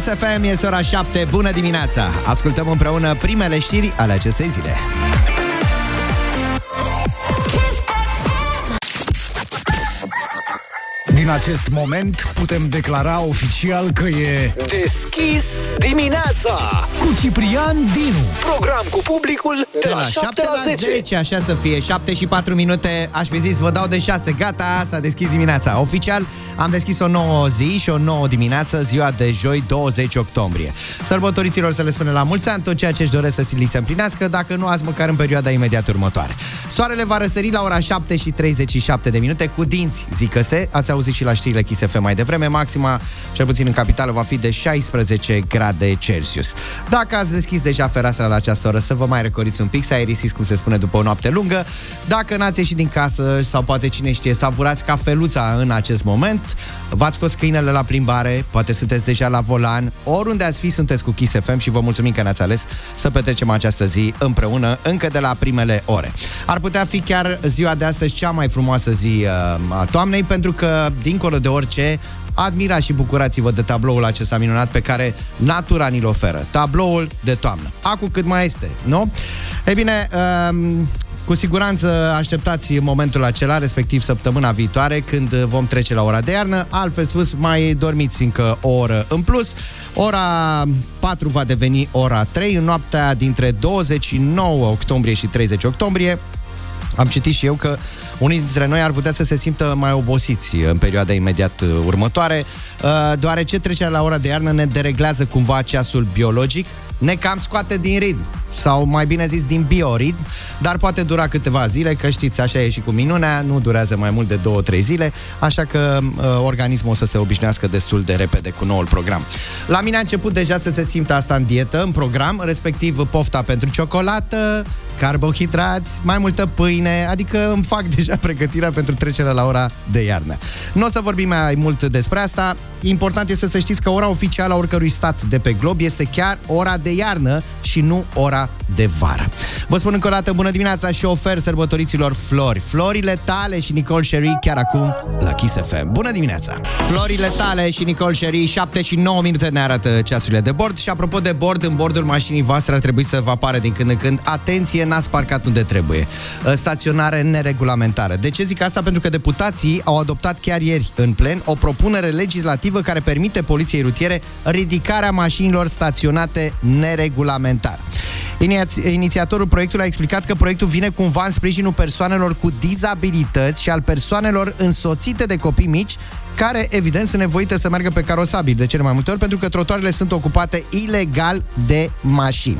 Kiss FM, este ora 7, bună dimineața! Ascultăm împreună primele știri ale acestei zile. Din acest moment putem declara oficial că e Deschis dimineața cu Ciprian Dinu. Program cu publicul de, De la 7 la 10, așa să fie, 7 și 4 minute, aș fi zis, vă dau de 6, gata, s-a deschis dimineața. Oficial, am deschis o nouă zi și o nouă dimineață, ziua de joi, 20 octombrie. Sărbătoriților să le spune la mulți ani tot ceea ce își doresc să li se împlinească, dacă nu azi măcar în perioada imediat următoare. Soarele va răsări la ora 7 și 37 de minute cu dinți, zică se, ați auzit și la știrile Kiss FM mai devreme, maxima, cel puțin în capitală, va fi de 16 grade Celsius. Dacă ați deschis deja fereastra la această oră, să vă mai răcoriți un pic, să aerisiți, cum se spune, după o noapte lungă. Dacă n-ați ieșit din casă sau poate cine știe, savurați cafeluța în acest moment, v-ați scos câinele la plimbare, poate sunteți deja la volan, oriunde ați fi, sunteți cu Kiss FM și vă mulțumim că ne-ați ales să petrecem această zi împreună, încă de la primele ore. Ar putea fi chiar ziua de astăzi cea mai frumoasă zi uh, a toamnei, pentru că, dincolo de orice, admirați și bucurați-vă de tabloul acesta minunat pe care natura ni-l oferă. Tabloul de toamnă. Acu cât mai este, nu? Ei bine, um, cu siguranță așteptați momentul acela, respectiv săptămâna viitoare, când vom trece la ora de iarnă. Altfel spus, mai dormiți încă o oră în plus. Ora 4 va deveni ora 3 în noaptea dintre 29 octombrie și 30 octombrie. Am citit și eu că unii dintre noi ar putea să se simtă mai obosiți în perioada imediat uh, următoare, uh, deoarece trecerea la ora de iarnă ne dereglează cumva ceasul biologic, ne cam scoate din ritm, sau mai bine zis din bioritm, dar poate dura câteva zile, că știți, așa e și cu minunea, nu durează mai mult de 2-3 zile, așa că uh, organismul o să se obișnuiască destul de repede cu noul program. La mine a început deja să se simtă asta în dietă, în program, respectiv pofta pentru ciocolată, carbohidrați, mai multă pâine, adică îmi fac deja pregătirea pentru trecerea la ora de iarnă. Nu o să vorbim mai mult despre asta, important este să știți că ora oficială a oricărui stat de pe glob este chiar ora de iarnă și nu ora de vară. Vă spun încă o dată bună dimineața și ofer sărbătoriților flori. Florile tale și Nicole Sherry chiar acum la Kiss FM. Bună dimineața! Florile tale și Nicole Sherry, 7 și 9 minute ne arată ceasurile de bord și apropo de bord, în bordul mașinii voastre ar trebui să vă apară din când în când atenție, n-ați parcat unde trebuie. Staționare neregulamentară. De ce zic asta? Pentru că deputații au adoptat chiar ieri în plen o propunere legislativă care permite poliției rutiere ridicarea mașinilor staționate neregulamentar. Inițiatorul proiectului a explicat că proiectul vine cumva în sprijinul persoanelor cu dizabilități și al persoanelor însoțite de copii mici care, evident, sunt nevoite să meargă pe carosabil de cele mai multe ori, pentru că trotuarele sunt ocupate ilegal de mașini.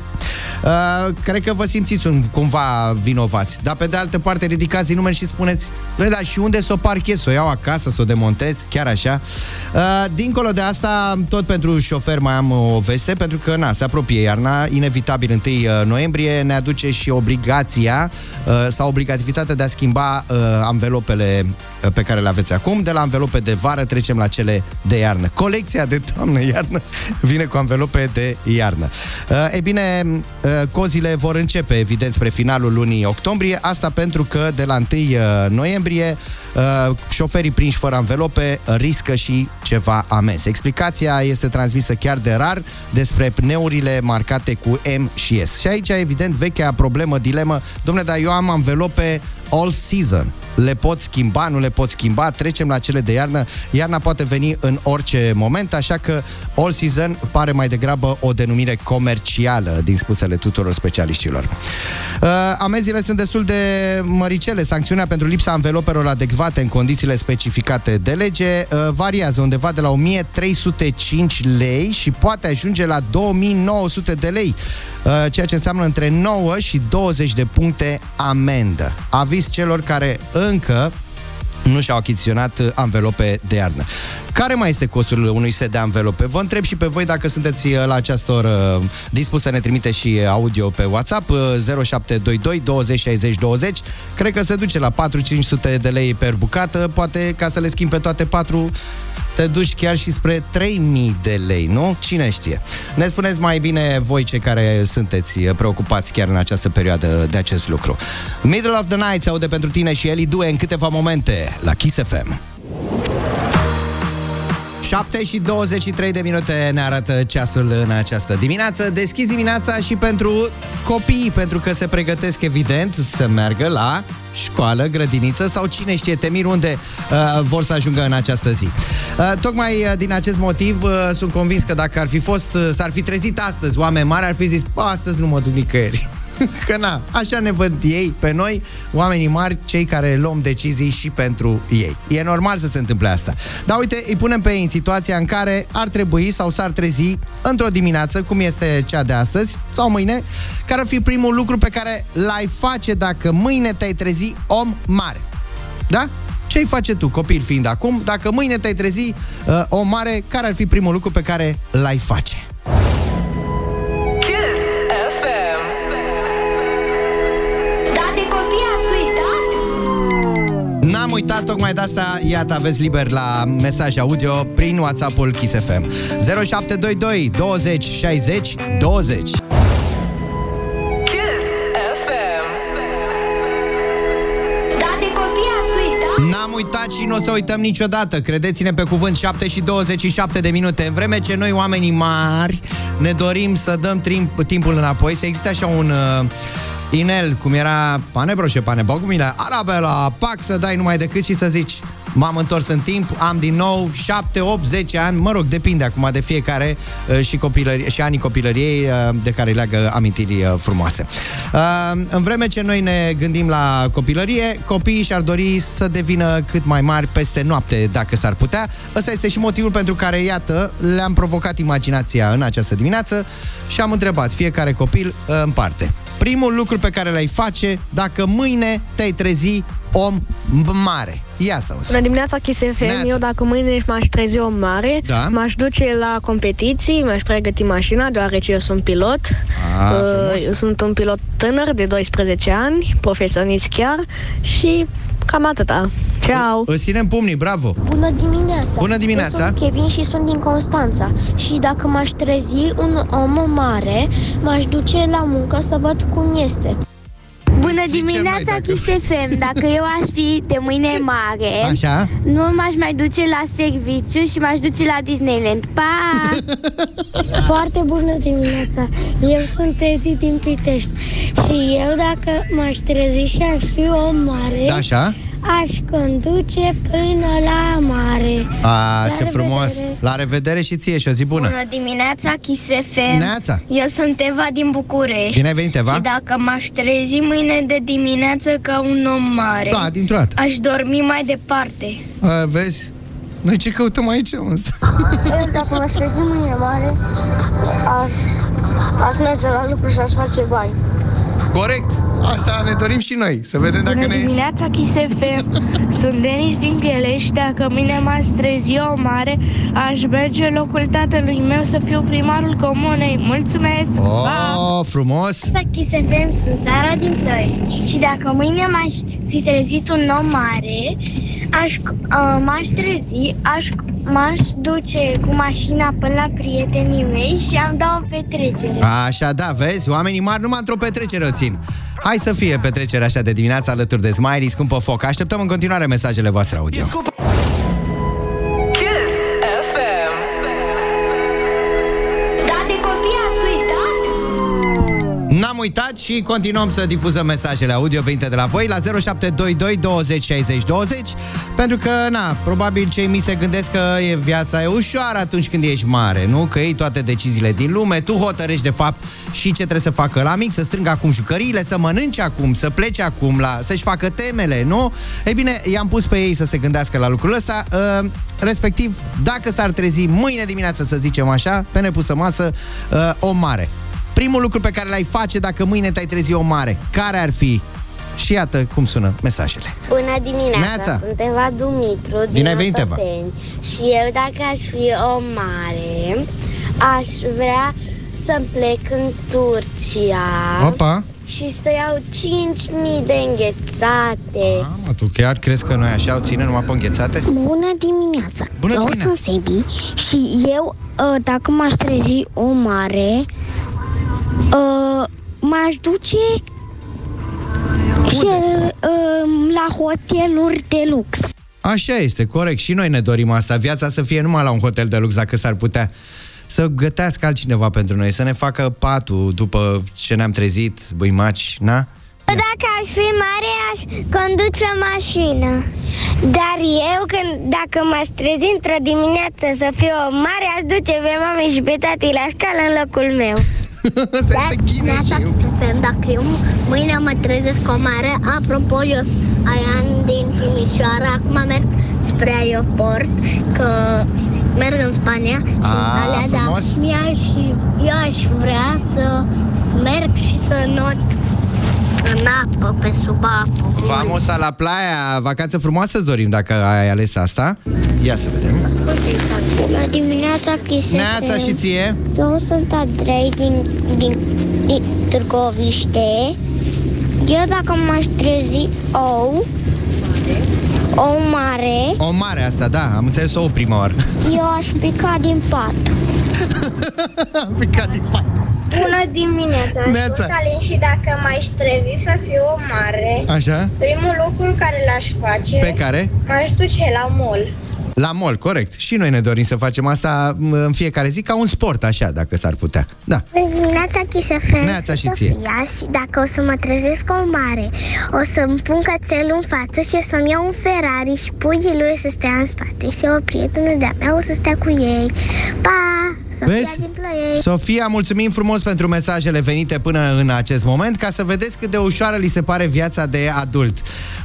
Uh, cred că vă simțiți un, cumva vinovați, dar pe de altă parte ridicați din numeri și spuneți, da, și unde să o parchez? Să o iau acasă, să o demontez? Chiar așa? Uh, dincolo de asta, tot pentru șofer mai am o veste, pentru că, na, se apropie iarna, inevitabil 1 noiembrie, ne aduce și obligația uh, sau obligativitatea de a schimba uh, anvelopele uh, pe care le aveți acum, de la anvelope de vară trecem la cele de iarnă. Colecția de toamnă-iarnă vine cu anvelope de iarnă. Uh, e bine, uh, cozile vor începe, evident, spre finalul lunii octombrie, asta pentru că de la 1 uh, noiembrie uh, șoferii prinși fără anvelope riscă și ceva amenzi. Explicația este transmisă chiar de rar despre pneurile marcate cu M și S. Și aici, evident, vechea problemă, dilemă, domnule, dar eu am anvelope all season. Le pot schimba, nu le pot schimba, trecem la cele de iarnă. Iarna poate veni în orice moment, așa că all season pare mai degrabă o denumire comercială din spusele tuturor specialiștilor. Uh, amenziile sunt destul de măricele. Sancțiunea pentru lipsa anvelopelor adecvate în condițiile specificate de lege uh, variază undeva de la 1305 lei și poate ajunge la 2900 de lei, uh, ceea ce înseamnă între 9 și 20 de puncte amendă. Aviz celor care încă nu și-au achiziționat anvelope de iarnă. Care mai este costul unui set de anvelope? Vă întreb și pe voi dacă sunteți uh, la această oră dispus să ne trimite și audio pe WhatsApp 0722 20 60 20. Cred că se duce la 4-500 de lei per bucată, poate ca să le schimb pe toate patru te duci chiar și spre 3000 de lei, nu? Cine știe? Ne spuneți mai bine voi cei care sunteți preocupați chiar în această perioadă de acest lucru. Middle of the Night se aude pentru tine și Eli Due în câteva momente la Kiss FM. 7 și 23 de minute ne arată ceasul în această dimineață. Deschizi dimineața și pentru copii, pentru că se pregătesc evident să meargă la școală, grădiniță sau cine știe temir unde uh, vor să ajungă în această zi. Uh, tocmai uh, din acest motiv uh, sunt convins că dacă ar fi fost, uh, s-ar fi trezit astăzi oameni mari, ar fi zis, "Bă, astăzi nu mă duc nicăieri. Că na, așa ne văd ei pe noi, oamenii mari, cei care luăm decizii și pentru ei. E normal să se întâmple asta. Dar uite, îi punem pe ei în situația în care ar trebui sau s-ar trezi într-o dimineață, cum este cea de astăzi, sau mâine, care ar fi primul lucru pe care l-ai face dacă mâine te-ai trezi om mare. Da? Ce-ai face tu, copil fiind acum, dacă mâine te-ai trezi uh, om mare, care ar fi primul lucru pe care l-ai face? Uitat tocmai de asta, iată, aveți liber la mesaj audio prin WhatsApp-ul Kiss FM. 0722 20 60 20. Kiss FM. Da, de copii ați uitat? N-am uitat și nu o să uităm niciodată. Credeți-ne pe cuvânt, 7 și 27 de minute. În vreme ce noi, oamenii mari, ne dorim să dăm timp, timpul înapoi, să existe așa un... Uh, inel, cum era pane broșe, pane bogumile, arabela, pac, să dai numai decât și să zici m-am întors în timp, am din nou 7, 8, 10 ani, mă rog, depinde acum de fiecare uh, și, copilărie, și anii copilăriei uh, de care leagă amintiri uh, frumoase. Uh, în vreme ce noi ne gândim la copilărie, copiii și-ar dori să devină cât mai mari peste noapte, dacă s-ar putea. Ăsta este și motivul pentru care, iată, le-am provocat imaginația în această dimineață și am întrebat fiecare copil uh, în parte. Primul lucru pe care l-ai face dacă mâine te-ai trezi om mare. Ia să auzi. Bună dimineața, Kiss FM. Neața. Eu dacă mâine m-aș trezi o mare, Da. m-aș duce la competiții, mi-aș pregăti mașina, deoarece eu sunt pilot. Ah, Uh, frumos. eu sunt un pilot tânăr de 12 ani, profesionist chiar și cam atâta. Ciao! Îți ținem pumnii, bravo! Bună dimineața! Bună dimineața! Eu sunt Kevin și sunt din Constanța și dacă m-aș trezi un om mare, m-aș duce la muncă să văd cum este. Bună Zicem noi dimineața, dacă- Kiss FM. Dacă eu aș fi de mâine mare, Așa? nu m-aș mai duce la serviciu și m-aș duce la Disneyland. Pa! Foarte bună dimineața! Eu sunt Edi din Pitești și eu dacă m-aș trezi și aș fi om mare, Da, așa? aș conduce până la mare. A, La ce frumos! revedere. La revedere și ție și o zi bună! Bună dimineața, Kiss FM. Neața! Eu sunt Eva din București. Bine ai venit, Eva? Și dacă m-aș trezi mâine de dimineață ca un om mare, Da, dintr-o dată. aș dormi mai departe. A, vezi? Noi ce căutăm aici, însă? Eu dacă m-aș trezi mâine mare, aș, aș merge la lucru și aș face bani. Corect! Asta ne dorim și noi, să vedem dacă Bună ne iese. dimineața, Kiss FM. Sunt Denis din Pielești. Dacă mâine m-aș trezi eu mare, aș merge în locul tatălui meu să fiu primarul comunei. Mulțumesc! Pa! Oh, frumos! Kiss FM, sunt Sara din Ploiești. Și dacă mâine m-aș fi trezit un om mare, aș, uh, m-aș trezi, aș, m-aș duce cu mașina până la prietenii mei și am dat o petrecere. Așa, da, vezi? Oamenii mari numai într-o petrecere o țin. Hai să fie petrecere așa de dimineață alături de Smiley, scumpă foc. Așteptăm în continuare mesajele voastre audio. Kiss N-am uitat și continuăm să difuzăm mesajele audio venite de la voi la 0722 20 60 20 pentru că, na, probabil cei mici se gândesc că e viața e ușoară atunci când ești mare, nu? Că iei toate deciziile din lume, tu hotărăști de fapt și ce trebuie să facă la mic, să strângă acum jucăriile, să mănânce acum, să plece acum, la, să-și facă temele, nu? Ei bine, i-am pus pe ei să se gândească la lucrul ăsta, uh, respectiv, dacă s-ar trezi mâine dimineață, să zicem așa, pe nepusă masă, uh, o mare. Primul lucru pe care l-ai face dacă mâine te-ai trezi o mare, care ar fi? Și iată cum sună mesajele. Bună dimineața, Neața. sunt Eva Dumitru din Bine ai venit, Eva. Otopeni. Și eu dacă aș fi o mare, aș vrea să plec în Turcia Opa! și să iau 5.000 de înghețate. Mamă, tu chiar crezi că noi așa o ținem numai pe înghețate? Bună dimineața! Bună eu dimineața. sunt Sebi și eu, uh, dacă m-aș trezi o mare, uh, m-aș duce și, uh, la hoteluri de lux. Așa este, corect. Și noi ne dorim asta. Viața să fie numai la un hotel de lux, dacă s-ar putea. Să gătească altcineva pentru noi, să ne facă patul după ce ne-am trezit, băimaci, na? Dacă aș fi mare, aș conduce o mașină. Dar eu, când, dacă m-aș trezi într-o dimineață să fiu o mare, aș duce pe mami și pe tati la școală în locul meu. Asta este ghine și... dacă eu mâine mă trezesc o mare, apropo, eu aia din Timișoara, acum merg spre aeroport, că merg în Spania. A, în Italia, dar frumos. mi-aș, eu aș vrea să merg și să not în apă, pe sub apă. Vamos la playa, vacanță frumoasă îți dorim dacă ai ales asta. Ia să vedem. La dimineața Chisefem. Neața și ție. Eu sunt Andrei din, din, din Târgoviște. Eu dacă m-aș trezi ou, ou mare, O mare asta, da, am înțeles o prima oară. eu aș pica din pat. am picat din pat. Bună dimineața, Neața. sunt Alin și dacă m-aș trezi să fiu o mare, Așa? primul lucru care l-aș face, Pe care? m-aș duce la mall. La mall, corect. Și noi ne dorim să facem asta m, în fiecare zi ca un sport, așa, dacă s-ar putea. Da. Bună dimineața, Chisefem. Neața și ție. și dacă o să mă trezesc o mare, o să-mi pun cățelul în față și o să-mi iau un Ferrari și puii lui să stea în spate și o prietenă de-a mea o să stea cu ei. Pa! Sofia Vezi? din Ploiești. Sofia, mulțumim frumos pentru mesajele venite până în acest moment, ca să vedeți cât de ușoară li se pare viața de adult.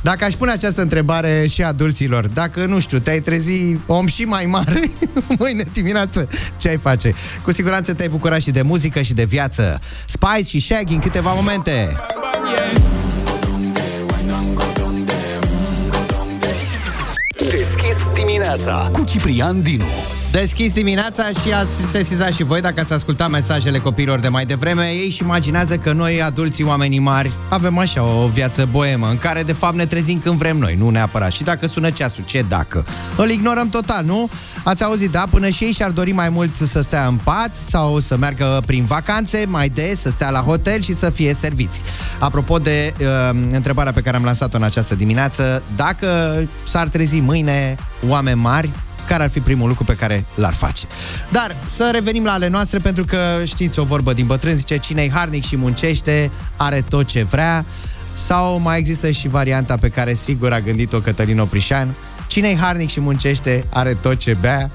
Dacă aș pune această întrebare și adulților, dacă, nu știu, te-ai trezi om și mai mare mâine dimineață, ce ai face? Cu siguranță te-ai bucurat și de muzică și de viață. Spice și Shaggy în câteva momente. Deschis dimineața cu Ciprian Dinu. Deschis dimineața și ați sesizat și voi dacă ați ascultat mesajele copiilor de mai devreme. Ei își imaginează că noi, adulții, oamenii mari, avem așa o viață boemă în care de fapt ne trezim când vrem noi, nu neapărat. Și dacă sună ceasul, ce dacă? Îl ignorăm total, nu? Ați auzit, da? Până și ei și-ar dori mai mult să stea în pat sau să meargă prin vacanțe, mai des să stea la hotel și să fie serviți. Apropo de uh, întrebarea pe care am lansat-o în această dimineață, dacă s-ar trezi mâine oameni mari, care ar fi primul lucru pe care l-ar face. Dar să revenim la ale noastre, pentru că știți o vorbă din bătrân, zice cine-i harnic și muncește, are tot ce vrea, sau mai există și varianta pe care sigur a gândit-o Cătălin Oprișan, cine-i harnic și muncește, are tot ce bea,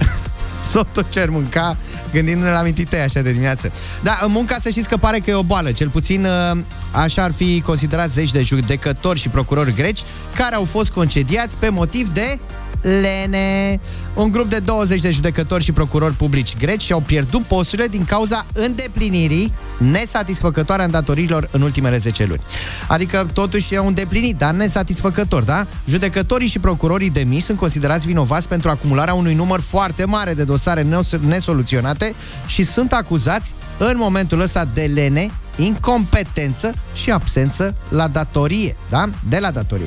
sau tot ce ar mânca, gândindu-ne la amintite așa de dimineață. Da, în munca să știți că pare că e o boală. Cel puțin uh, așa ar fi considerați zeci de judecători și procurori greci care au fost concediați pe motiv de lene. Un grup de 20 de judecători și procurori publici greci și-au pierdut posturile din cauza îndeplinirii nesatisfăcătoare a îndatoririlor în ultimele 10 luni. Adică totuși e un deplinit, dar nesatisfăcător, da? Judecătorii și procurorii demis sunt considerați vinovați pentru acumularea unui număr foarte mare de dosare nes- nesoluționate și sunt acuzați în momentul ăsta de lene, incompetență și absență la datorie, da? De la datorie.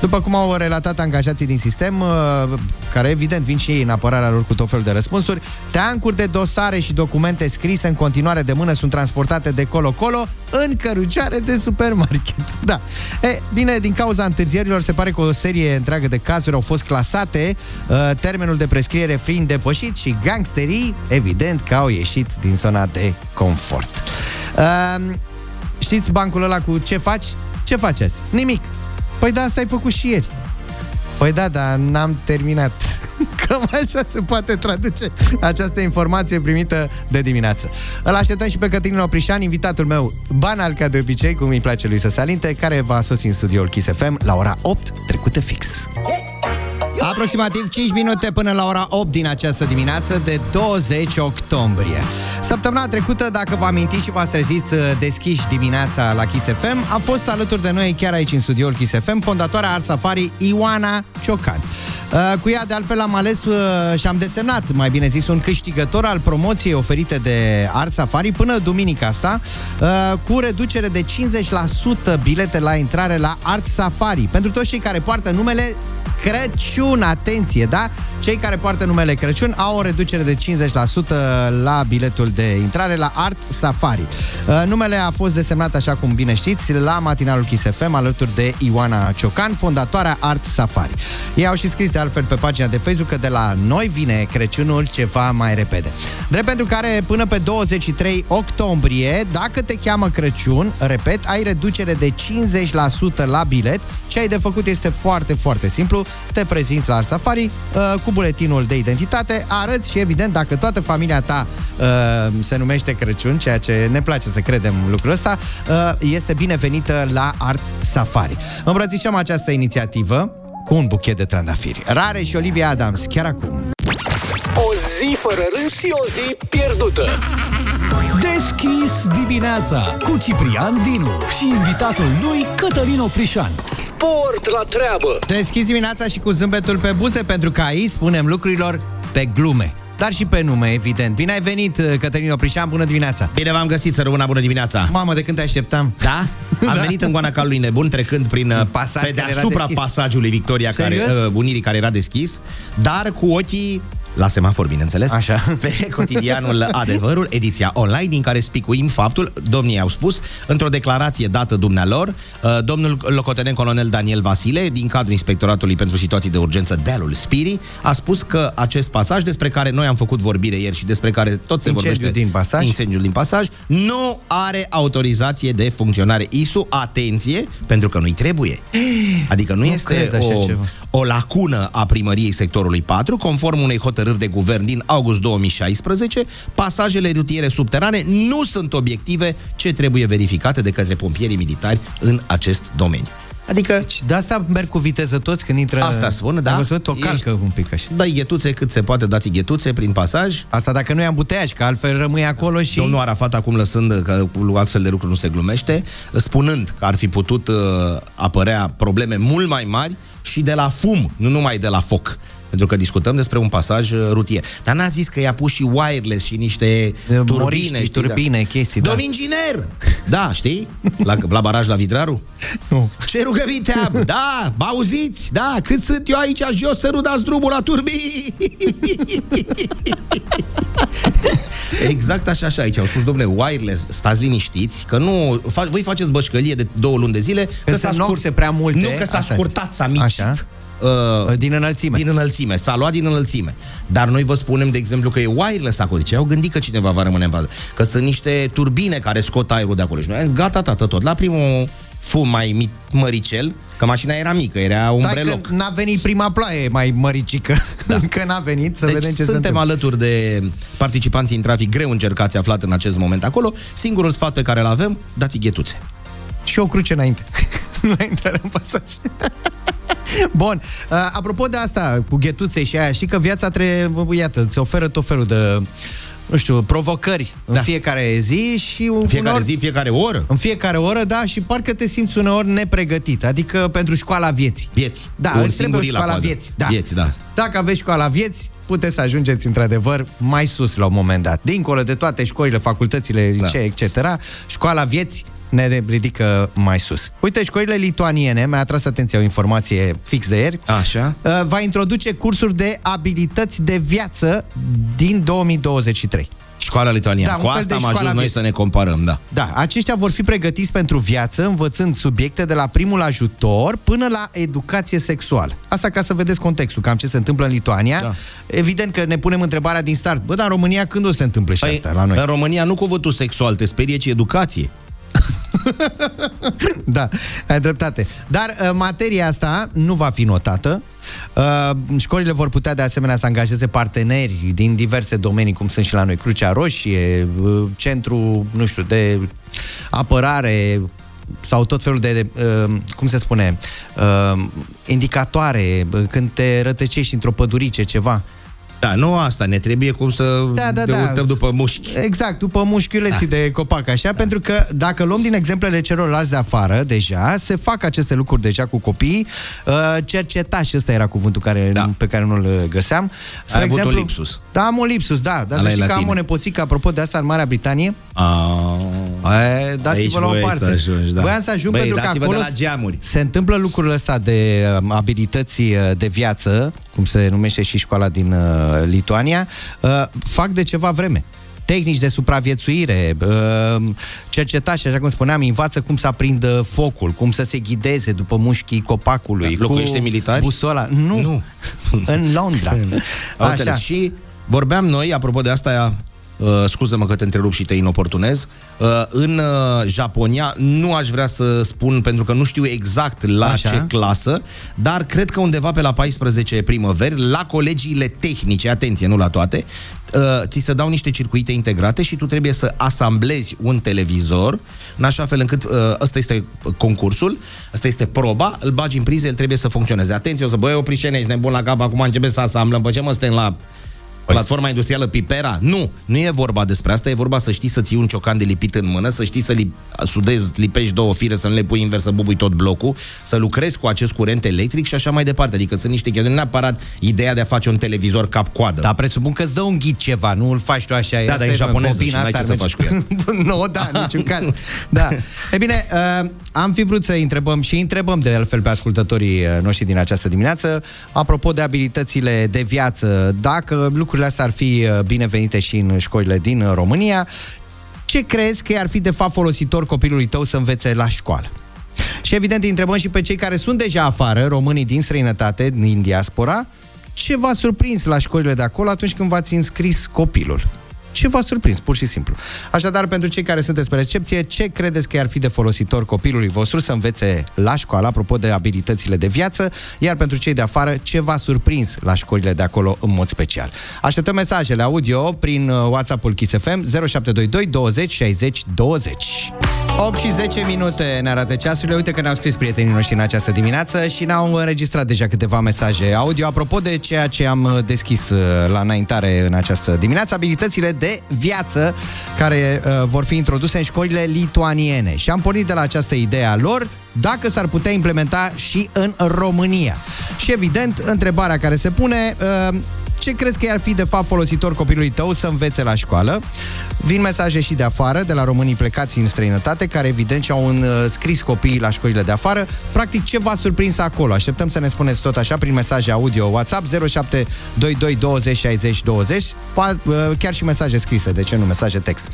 După cum au relatat angajații din sistem, uh, care evident vin și ei în apărarea lor cu tot felul de răspunsuri, teancuri de dosare și documente scrise în continuare de mână sunt transportate de colo-colo în cărucioare de supermarket. Da. E, bine, din cauza întârzierilor, se pare că o serie întreagă de cazuri au fost clasate, uh, termenul de prescriere fiind depășit și gangsterii, evident, că au ieșit din zona de confort. Uh, știți bancul ăla cu ce faci? Ce faci azi? Nimic. Păi da, asta ai făcut și ieri. Păi da, dar n-am terminat. Cam așa se poate traduce această informație primită de dimineață. Îl așteptăm și pe Cătălin Oprișan, invitatul meu banal ca de obicei, cum îi place lui să se alinte, care va sosi în studioul Kiss FM la ora 8 trecută fix. Aproximativ 5 minute până la ora 8 din această dimineață de 20 octombrie. Săptămâna trecută, dacă vă amintiți și v-ați trezit uh, deschiși dimineața la Kiss FM, a fost alături de noi chiar aici în studioul Kiss FM, fondatoarea Art Safari Ioana Ciocan. Uh, Cu ea, de altfel, am ales uh, și am desemnat, mai bine zis, un câștigător al promoției oferite de Art Safari până duminica asta, uh, cu reducere de 50% bilete la intrare la Art Safari. Pentru toți cei care poartă numele Crăciun, atenție, da? cei care poartă numele Crăciun au o reducere de 50% la biletul de intrare la Art Safari. Uh, numele a fost desemnat, așa cum bine știți, la matinalul Kiss FM alături de Ioana Ciocan, fondatoarea Art Safari. Ei au și scris de altfel pe pagina de Facebook că de la noi vine Crăciunul ceva mai repede. Drept pentru care până pe 23 octombrie, dacă te cheamă Crăciun, repet, ai reducere de 50% la bilet. Ce ai de făcut este foarte, foarte simplu. Te prezinți la Art Safari uh, cu buletinul de identitate, arăți și evident dacă toată familia ta uh, se numește Crăciun, ceea ce ne place să credem lucrul ăsta, uh, este binevenită la Art Safari. Îmbrățișăm această inițiativă cu un buchet de trandafiri. Rare și Olivia Adams, chiar acum. O zi fără râs și o zi pierdută. Deschis dimineața cu Ciprian Dinu și invitatul lui Cătălin Oprișan. Sport la treabă! Deschizi dimineața și cu zâmbetul pe buze, pentru că aici spunem lucrurilor pe glume. Dar și pe nume, evident. Bine ai venit, Cătălin Oprișan, bună dimineața! Bine v-am găsit, să rămână bună dimineața! Mamă, de când te așteptam? Da? Am Da. venit în goana calului nebun, trecând prin uh, Pasaj pe care era deasupra deschis. pasajului Victoria, care, Serios? uh, Unirii, care era deschis, dar cu ochii la semafor, bineînțeles, Așa. pe cotidianul Adevărul, ediția online, din care spicuim faptul, domnii au spus, într-o declarație dată dumnealor, uh, domnul locotenent colonel Daniel Vasile, din cadrul Inspectoratului pentru Situații de Urgență Dealul Spirii, a spus că acest pasaj, despre care noi am făcut vorbire ieri și despre care tot se Incendiul vorbește... din pasaj. Incendiul din pasaj, nu are autorizație de funcționare ISU, atenție, pentru că nu-i trebuie. Adică nu, Nu este cred așa o, ceva. o lacună a primăriei sectorului 4, conform unei hotărâri de guvern din august 2016, pasajele rutiere subterane nu sunt obiective ce trebuie verificate de către pompierii militari în acest domeniu. Adică Și de asta merg cu viteză toți când intră... Asta spun, da. Am văzut o calcă Ești- un pic așa. dai ghetuțe cât se poate, dați ghetuțe prin pasaj, Asta dacă nu e ambuteiaj, că altfel rămâi acolo și... Domnul Arafat acum lăsând că cu astfel de lucruri nu se glumește, spunând că ar fi putut uh, apărea probleme mult mai mari și de la fum, nu numai de la foc. Pentru că discutăm despre un pasaj uh, rutier. Dar n-a zis că i-a pus și wireless și niște turbine. moriști, știi, turbine, chestii, da. Domn inginer! Da, știi? La, la baraj la Vidraru? Nu. Ce rugăminte am? Da, mă auziți? Da, cât sunt eu aici jos să nu dați drumul la turbii? Exact așa și aici. Au spus, domnule, wireless, stați liniștiți, că nu... Fa- voi faceți bășcălie de două luni de zile. Că se noxe prea multe, Nu, că s-a asta scurtat, s-a micit. Așa. Uh, Din înălțime. din înălțime, s-a luat din înălțime. Dar noi vă spunem, de exemplu, că e wireless acolo. Deci au gândit că cineva va rămâne în bază. Că sunt niște turbine care scot aerul de acolo. Și noi am zis, gata, tată, tot. La primul fum mai mic, măricel, că mașina era mică, era un Stai breloc. că n-a venit prima ploaie mai măricică. Da. Încă n-a venit, să Deci vedem ce se suntem întâmplă. alături de participanții în trafic greu încercați aflat în acest moment acolo. Singurul sfat pe care îl avem, dați ghetuțe. Și o cruce înainte. la intrarea în pasaj. Bun, uh, apropo de asta, cu ghetuțe și aia, știi că viața trebuie, iată, îți oferă tot felul de, nu știu, provocări în Da. fiecare zi și Fiecare uneori, zi, fiecare oră. În fiecare oră, da, și parcă te simți uneori nepregătit, adică pentru școala vieții. Vieți. Da, Cu un îți trebuie o singurii la școala coadă. vieții. Da. Vieți, da. Dacă aveți școala vieții, puteți să ajungeți într-adevăr mai sus la un moment dat. Dincolo de toate școlile, facultățile, Da. licee, etc., școala vieții ne ridică mai sus. Uite, școlile lituaniene, mi-a atras atenția o informație fix de ieri, Așa. uh, va introduce cursuri de abilități de viață din 2023. Școala lituaniană. Da, un Cu fel asta de am școala ajuns noi vieții. să ne comparăm, da. Da, aceștia vor fi pregătiți pentru viață, învățând subiecte de la primul ajutor până la educație sexuală. Asta ca să vedeți contextul, cam ce se întâmplă în Lituania. Da. Evident că ne punem întrebarea din start. Bă, dar în România când o să se întâmple și asta la noi? Păi, În România nu cuvântul sexual te sperie, ci educație. Da, ai dreptate. Dar uh, materia asta nu va fi notată. Uh, școlile vor putea de asemenea să angajeze parteneri din diverse domenii, cum sunt și la noi Crucea Roșie, uh, centru, nu știu, de apărare sau tot felul de, uh, cum se spune, uh, indicatoare, uh, când te rătăcești într-o pădurice, ceva. Da, nu asta, ne trebuie cum să Da, da, ne da. urtăm după mușchi. Exact, după mușchiuleții da. de copac, așa, da. pentru că dacă luăm din exemplele celorlalți de afară, deja, se fac aceste lucruri deja cu copiii. Uh, cercetaș, ăsta era cuvântul care, Da. pe care nu-l găseam. Ai avut un lipsus. Da, am un lipsus, da. Dar să Ăla e știi la că am tine. o nepoțică, apropo de asta, în Marea Britanie. A... E, dați-vă la o voiai parte. să ajungi, da. Voiam să ajung Băi, pentru că dați-vă acolo de la geamuri. se întâmplă lucrul ăsta de um, abilități uh, de viață, cum se numește și școala din uh, Lituania, uh, fac de ceva vreme. Tehnici de supraviețuire, uh, cercetași, așa cum spuneam, învață cum să aprindă focul, cum să se ghideze după mușchii copacului. Da, locuiește militari? Busola. Nu. Nu. în Londra. Am înțeles. Și vorbeam noi, apropo de asta, uh, scuză-mă că te întrerup și te inoportunez, uh, în uh, Japonia, nu aș vrea să spun, pentru că nu știu exact la Așa. ce clasă, dar cred că undeva pe la 14 primăveri, la colegiile tehnice, atenție, nu la toate, uh, ți se dau niște circuite integrate și tu trebuie să asamblezi un televizor în așa fel încât uh, ăsta este concursul, ăsta este proba, îl bagi în priză, el trebuie să funcționeze. Atenție, o să băi, oprișene, ești nebun la cap, acum începe să asamblăm, pe ce mă suntem la platforma industrială Pipera? Nu, nu e vorba despre asta, e vorba să știi să ții un ciocan de lipit în mână, să știi să li- sudezi, lipești două fire, să nu le pui invers, să bubui tot blocul, să lucrezi cu acest curent electric și așa mai departe. Adică sunt niște chestii, nu neapărat ideea de a face un televizor cap-coadă. Dar presupun că îți dă un ghid ceva, nu îl faci tu așa. Da, asta dar e mă, japoneză bobina și n-ai asta ce ar să merge- faci cu nu, da, în niciun caz. Da. E bine, uh, am fi vrut să întrebăm și întrebăm de altfel pe ascultătorii uh, noștri din această dimineață, apropo de abilitățile de viață, dacă lucrurile astea ar fi uh, binevenite și în școlile din uh, România, ce crezi că ar fi de fapt folositor copilului tău să învețe la școală? Și evident îi întrebăm și pe cei care sunt deja afară, românii din străinătate, din diaspora, ce v-a surprins la școlile de acolo atunci când v-ați înscris copilul? Ce v-a surprins, pur și simplu. Așadar, pentru cei care sunteți pe recepție, ce credeți că ar fi de folositor copilului vostru să învețe la școală, apropo de abilitățile de viață, iar pentru cei de afară, ce v-a surprins la școlile de acolo în mod special? Așteptăm mesajele audio prin uh, WhatsApp-ul Kiss FM 0722 20 60 20. 8 și 10 minute ne arată ceasurile. Uite că ne-au scris prietenii noștri în această dimineață și ne-au înregistrat deja câteva mesaje audio. Apropo de ceea ce am uh, deschis uh, la înaintare în această dimineață, abilitățile de viață care uh, vor fi introduse în școlile lituaniene. Și am pornit de la această idee a lor dacă s-ar putea implementa și în România. Și evident, întrebarea care se pune, uh, ce crezi că ar fi de fapt folositor copilului tău să învețe la școală? Vin mesaje și de afară, de la românii plecați în străinătate, care evident și-au înscris copiii la școlile de afară. Practic, ce v-a surprins acolo? Așteptăm să ne spuneți tot așa prin mesaje audio WhatsApp 0722 20 60 20, pa- uh, chiar și mesaje scrise, de ce nu mesaje text.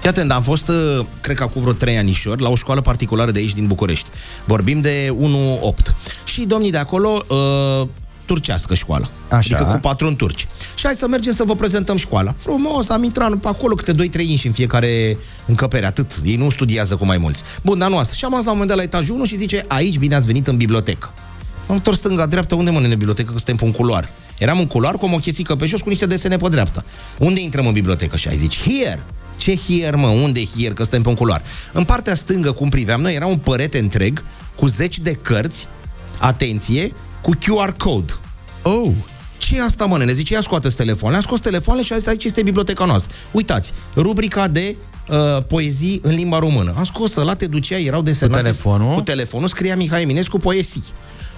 Fii atent, am fost, uh, cred că acum vreo trei anișori, la o școală particulară de aici, din București. Vorbim de 1-8. Și domnii de acolo, uh, turcească școala. Așa. Adică cu patron turci. Și hai să mergem să vă prezentăm școala. Frumos, am intrat pe acolo câte 2-3 inși în fiecare încăpere, atât. Ei nu studiază cu mai mulți. Bun, dar nu asta. Și am ajuns la un moment dat la etajul 1 și zice, aici bine ați venit în bibliotecă. Am întors stânga, dreapta, unde mă în bibliotecă, că suntem pe un culoar. Eram în culoar cu o mochețică pe jos cu niște desene pe dreapta. Unde intrăm în bibliotecă? Și ai zici, here! Ce here, mă? Unde here? Că suntem pe un culoar. În partea stângă, cum priveam noi, era un părete întreg cu zeci de cărți, atenție, cu QR code. Oh! ce e asta, mă, nene? Zice, ia scoate telefonul. Am scos telefonul și a zis, aici este biblioteca noastră. Uitați, rubrica de uh, poezii în limba română. Am scos la te ducea, erau desenate. Cu telefonul? Cu telefonul, scria Mihai Eminescu poezii.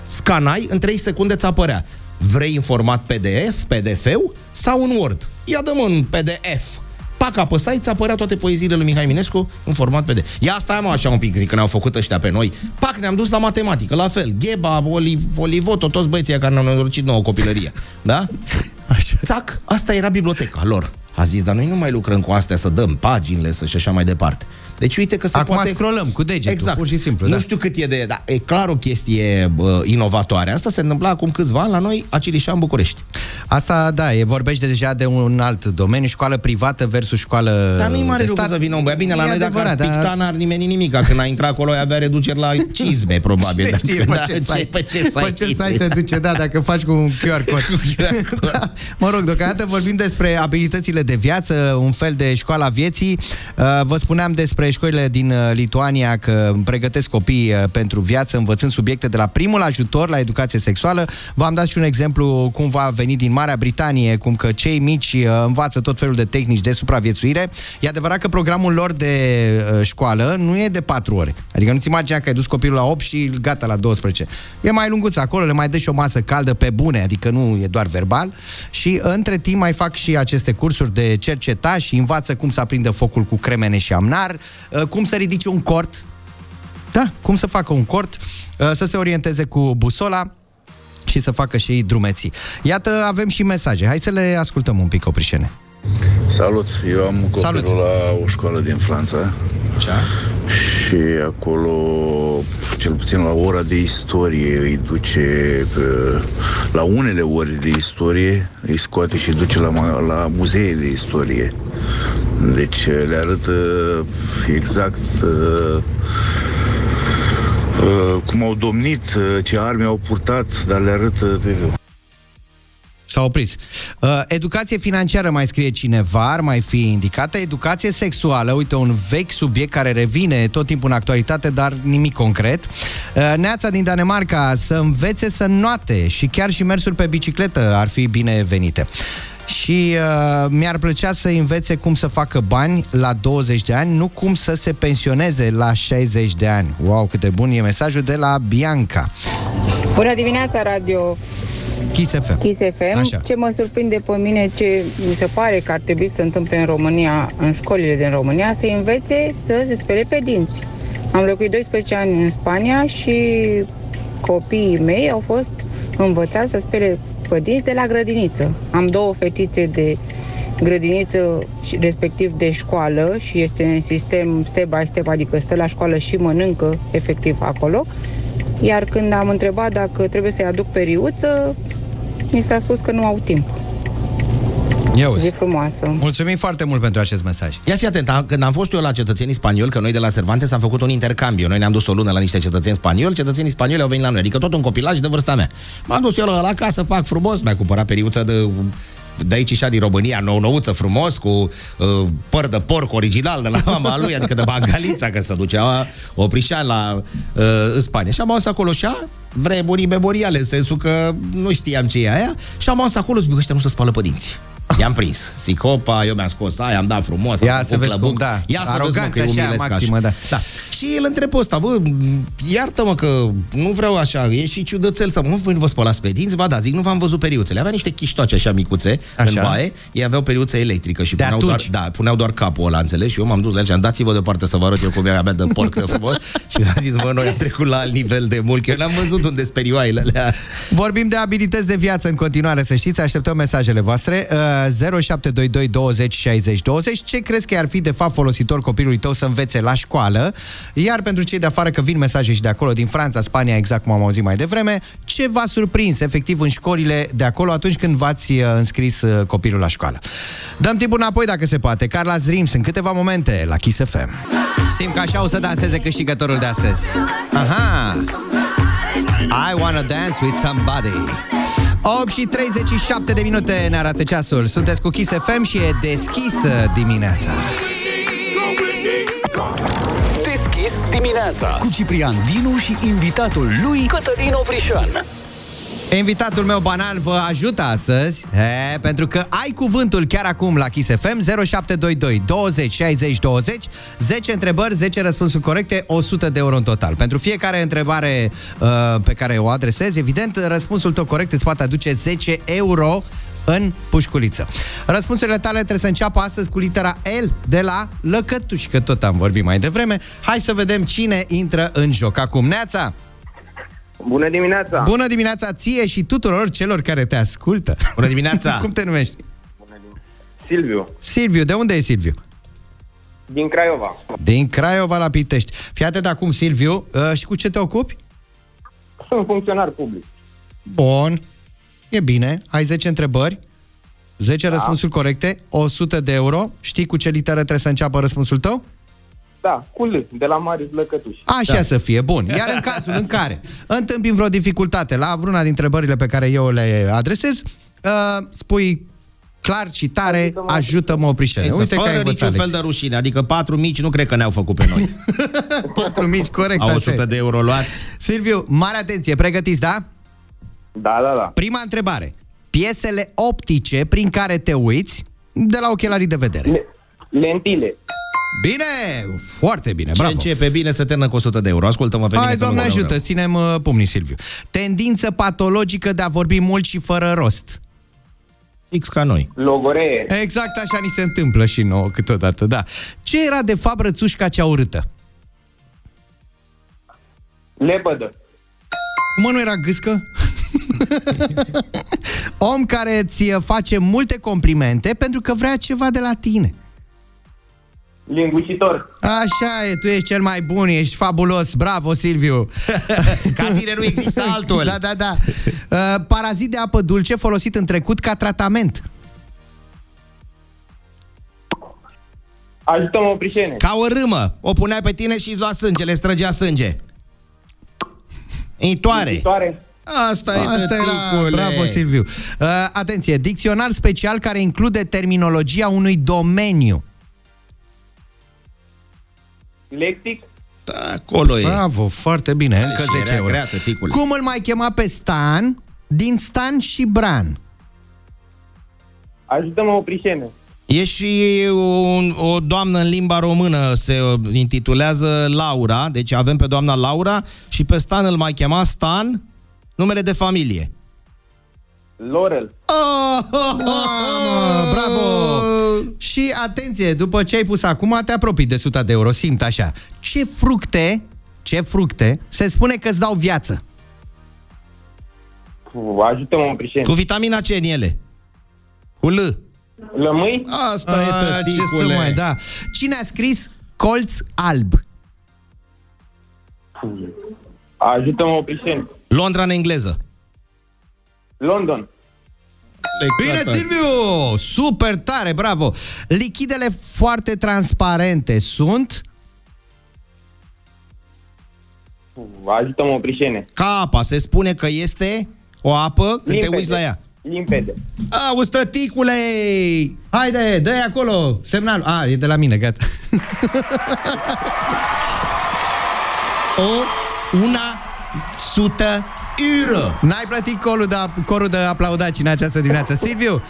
Scanai, în 3 secunde ți apărea. Vrei în format PDF, PDF-ul sau în Word? Ia dă în PDF. Pac, apăsai, ți apărea toate poeziile lui Mihai Eminescu în format PDF. Ia stai mă așa un pic, zic că ne-au făcut ăștia pe noi. Pac, ne-am dus la matematică, la fel. Gheba, Oli, Olivoto, toți băieții care ne-au norocit nouă copilărie. Da? Așa. Țac, asta era biblioteca lor. A zis, dar noi nu mai lucrăm cu astea să dăm paginile să și așa mai departe. Deci uite că se Acum poate... scrollăm cu degetul, exact. pur și simplu, Nu da. știu cât e de... Da, e clar o chestie bă, inovatoare. Asta se întâmpla acum câțiva ani la noi, Acilișa în București. Asta, da, e, vorbești deja de un alt domeniu, școală privată versus școală Dar nu-i mare de lucru stat. să vină un băiat. Bine, la E noi dacă ar adevărat, picta, dar- n-ar nimeni nimic. Când a intrat acolo, avea reduceri la cizme, probabil. Cine știe Dacă- pe ce da, site, pe ce pe ce site site te duce, da, dacă faci cu un QR code. da. Mă rog, deocamdată vorbim despre abilitățile de viață, un fel de școala vieții. Uh, Vă spuneam despre școlile din uh, Lituania că pregătesc copii uh, pentru viață, învățând subiecte de la primul ajutor la educație sexuală. V-am dat și un exemplu cum va veni din Marea Britanie, cum că cei mici uh, învață tot felul de tehnici de supraviețuire. E adevărat că programul lor de uh, școală nu e de 4 ore. Adică nu-ți imagina că ai dus copilul la 8 și gata la 12. E mai lunguț acolo, le mai dai și o masă caldă pe bune, adică nu e doar verbal. Și între timp mai fac și aceste cursuri de cerceta și învață cum să aprindă focul cu cremene și amnar, uh, cum să ridice un cort, da, cum să facă un cort, uh, să se orienteze cu busola și să facă și drumeții. Iată, avem și mesaje. Hai să le ascultăm un pic, Oprișene. Salut, eu am copilul Salut. la o școală din Franța Așa. Și acolo, cel puțin la ora de istorie, îi duce pe- la unele ore de istorie, îi scoate și îi duce la, ma- la muzee de istorie. Deci le arătă exact uh, uh, cum au domnit, uh, ce arme au purtat, dar le arătă pe viu. S-a oprit. Uh, educație financiară mai scrie cineva, ar mai fi indicată. Educație sexuală, uite, un vechi subiect care revine tot timpul în actualitate, dar nimic concret. Uh, Neața din Danemarca, să învețe să noate și chiar și mersul pe bicicletă ar fi binevenite. Și uh, mi-ar plăcea să învețe cum să facă bani la 20 de ani, nu cum să se pensioneze la 60 de ani. Wow, cât de bun e mesajul de la Bianca. Bună dimineața, Radio Kiss FM. Kiss FM. Așa. Ce mă surprinde pe mine, ce mi se pare că ar trebui să se întâmple în România, în școlile din România, să învețe să se spele pe dinți. Am locuit 12 ani în Spania și copiii mei au fost învățați să spele pe dinți de la grădiniță. Am două fetițe de grădiniță și respectiv de școală și este în sistem step by step, adică stă la școală și mănâncă efectiv acolo. Iar când am întrebat dacă trebuie să-i aduc periuță, mi s-a spus că nu au timp. Eu Zi frumoasă! Mulțumim foarte mult pentru acest mesaj. Ia fi atent, am- când am fost eu la cetățenii spanioli, că noi de la Cervantes am făcut un intercambiu. Noi ne-am dus o lună la niște cetățeni spanioli, cetățenii spanioli au venit la noi, adică tot un copilaj de vârsta mea. M-am dus eu la, la casă, pac frumos, mi-a cumpărat periuță de de aici și din România, nou nouță frumos, cu uh, păr de porc original de la mama lui, adică de Bangalița, că se ducea oprișan la uh, în Spania. Și am ajuns acolo și a vremuri memoriale, în sensul că nu știam ce e aia, și am ajuns acolo și zic, ăștia nu se spală pe dinți. I-am prins. Sicopa, eu mi-am scos aia, am dat frumos. Ia am să făcut vezi clăbuc. cum, da. Ia să Aroganță vezi, mă, că așa, umilesc maximă, da. da. Și el întreb pe ăsta, bă, iartă-mă că nu vreau așa, e și ciudățel să nu vă spălați pe dinți, ba da, zic, nu v-am văzut periuțele. Avea niște chiștoace așa micuțe Așa. în baie, ei aveau periuță electrică și De puneau doar, atunci. da, puneau doar capul ăla, înțelegi? Și eu m-am dus la el și am dați-vă deoparte să vă arăt eu cum e a mea de porc de frumos. și mi-a zis, mă, noi am trecut la alt nivel de mult, că eu n-am văzut unde sperioaile alea. Vorbim de abilități de viață în continuare, să știți, așteptăm mesajele voastre. Uh, 0722 20 60 20. Ce crezi că ar fi de fapt folositor copilului tău să învețe la școală? Iar pentru cei de afară, că vin mesaje și de acolo, din Franța, Spania, exact cum am auzit mai devreme, ce v-a surprins efectiv în școlile de acolo atunci când v-ați uh, înscris uh, copilul la școală? Dăm timpul înapoi dacă se poate. Carla Zrims în câteva momente la Kiss FM. Simt că așa o să danseze câștigătorul de astăzi. Aha! I wanna dance with somebody. 8 și 37 de minute ne arată ceasul. Sunteți cu Kiss FM și e deschisă dimineața. Dimineața cu Ciprian Dinu și invitatul lui Cătălin Oprișan. Invitatul meu banal vă ajută astăzi, e, pentru că ai cuvântul chiar acum la Kiss FM 0722 20 60 20 10 întrebări, 10 răspunsuri corecte, 100 de euro în total. Pentru fiecare întrebare uh, pe care o adresezi, evident, răspunsul tău corect îți poate aduce 10 euro în pușculiță. Răspunsurile tale trebuie să înceapă astăzi cu litera L de la Lăcătuș, că tot am vorbit mai devreme. Hai să vedem cine intră în joc acum. Neața! Bună dimineața! Bună dimineața ție și tuturor celor care te ascultă. Bună dimineața! Cum te numești? Silviu, Silviu. De unde e Silviu? din Craiova. Din Craiova la Pitești. Fii atent acum, Silviu, uh, și cu ce te ocupi? Sunt funcționar public. Bun. E bine. Ai 10 întrebări, 10 da. răspunsuri corecte, 100 de euro. Știi cu ce literă trebuie să înceapă răspunsul tău? Da, cu L, de la Marius Lăcătuș. Așa da. să fie, bun. Iar în cazul în care întâmpim vreo dificultate la vreuna dintre întrebările pe care eu le adresez, uh, spui clar și tare, ajută-mă oprișele. Exact, Uite că ai fără învățat niciun fel lecții. de rușine. Adică patru mici nu cred că ne-au făcut pe noi. Patru mici, corect. Au așa 100 e. de euro luați. Silviu, mare atenție, pregătiți, da? Da, da, da. Prima întrebare. piesele optice prin care te uiți de la ochelarii de vedere. Le- lentile. Bine, foarte bine, Ce bravo. începe bine să termină cu 100 de euro. Ascultă-mă pe mine Hai, că nu Doamne mă ajută, vreau. ținem uh, pumnii, Silviu. Tendință patologică de a vorbi mult și fără rost. Fix ca noi. Logoree. Exact așa ni se întâmplă și nouă câteodată, da. Ce era de fapt rățușca cea urâtă? Lepădă. Mă, nu era gâscă? Om care îți face multe complimente pentru că vrea ceva de la tine. Lingușitor. Așa e, tu ești cel mai bun, ești fabulos, bravo Silviu. Ca tine nu există altul. Da, da, da. Uh, parazit de apă dulce folosit în trecut ca tratament. Ajută-mă, Prișene. Ca o râmă. O punea pe tine și îți lua sânge, le străgea sânge. Intoare. Viitoare. Asta e, Asta era, tăticule. bravo Silviu. Uh, atenție, dicționar special care include terminologia unui domeniu. Lexic. Da, acolo e. Bravo, foarte bine, încă Și 10 era euro. grea, tăticule. Cum îl mai chema pe Stan din Stan și Bran? Ajută-mă, Prișene. E și un, o doamnă în limba română, se uh, intitulează Laura, deci avem pe doamna Laura și pe Stan îl mai chema Stan, numele de familie. Lorel. Oh, oh, oh, oh, bravo! Și atenție, după ce ai pus acum, te apropii de 100 de euro, simt așa. Ce fructe, ce fructe, se spune că îți dau viață? Puh, Ajută-mă, Prișene. Cu vitamina C în ele. Cu L. Lămâi. Asta A, e ce tăticule. să mai, da. Cine a scris Colț alb? Ajută-mă, Prișene. Londra în engleză. London. Bine, Silviu! Super tare, bravo! Lichidele foarte transparente sunt... Puh, Ajută-mă, Prișene. Ca apa, se spune că este o apă când te Limpede. uiți la ea. Limpede. Auzi, tăticule! Haide, dă acolo semnal. A, e de la mine, gata. O, una, sută, euro. N-ai plătit corul de, corul de aplaudaci în această dimineață. Silviu,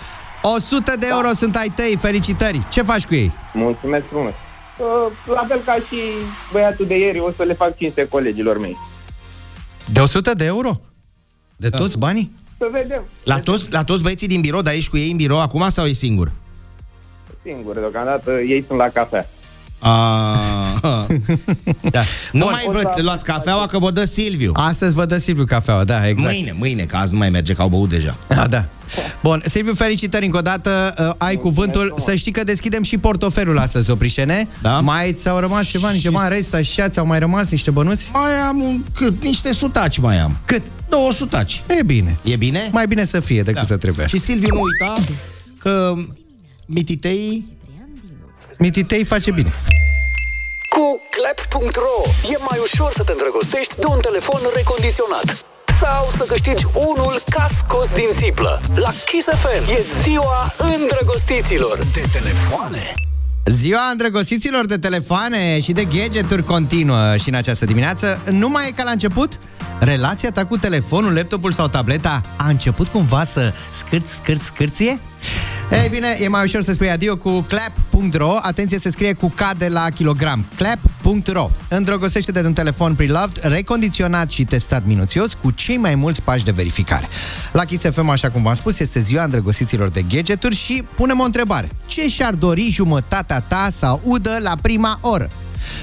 100 de euro sunt ai tăi, felicitări. Ce faci cu ei? Mulțumesc frumos. Uh, La fel ca și băiatul de ieri, o să le fac cinste colegilor mei. De 100 de euro? De toți banii? Să vedem. La toți, la toți băieții din birou, dar ești cu ei în birou acum sau e singur? Singur, deocamdată ei sunt la cafea. A, da. Nu Bun. mai vă, luați cafeaua că vă dă Silviu. Astăzi vă dă Silviu cafeaua, da, exact. Mâine, mâine, că azi nu mai merge, că au băut deja. A, da. Bun, Silviu, felicitări încă o dată. Uh, ai cuvântul. frumos. Să știi că deschidem și portofelul astăzi, Oprișene. Da. Mai ți-au rămas ceva, niște bani rest, așa, ți-au mai rămas niște bănuți? Mai am un, cât? Niște sutaci mai am. Cât? Două sutaci. E bine. E bine? Mai bine să fie decât Da. să trebuie. Și Silviu nu uita că mititei Mititei face bine. Cu clap.ro e mai ușor să te îndrăgostești de un telefon recondiționat sau să câștigi unul ca scos din țiplă. La Kiss FM e ziua îndrăgostiților de telefoane. Ziua îndrăgostiților de telefoane și de gadgeturi continuă și în această dimineață. Nu mai e ca la început? Relația ta cu telefonul, laptopul sau tableta a început cumva să scârți, scârți, scârție? Ei bine, e mai ușor să spui adio cu clap.ro Atenție, se scrie cu K de la kilogram Clap.ro Îndrăgostește-te de un telefon preloved, recondiționat și testat minuțios cu cei mai mulți pași de verificare. La Kiss FM, așa cum v-am spus, este ziua îndrăgostiților de gadgeturi și punem o întrebare. Ce și-ar dori jumătatea ta să audă la prima oră?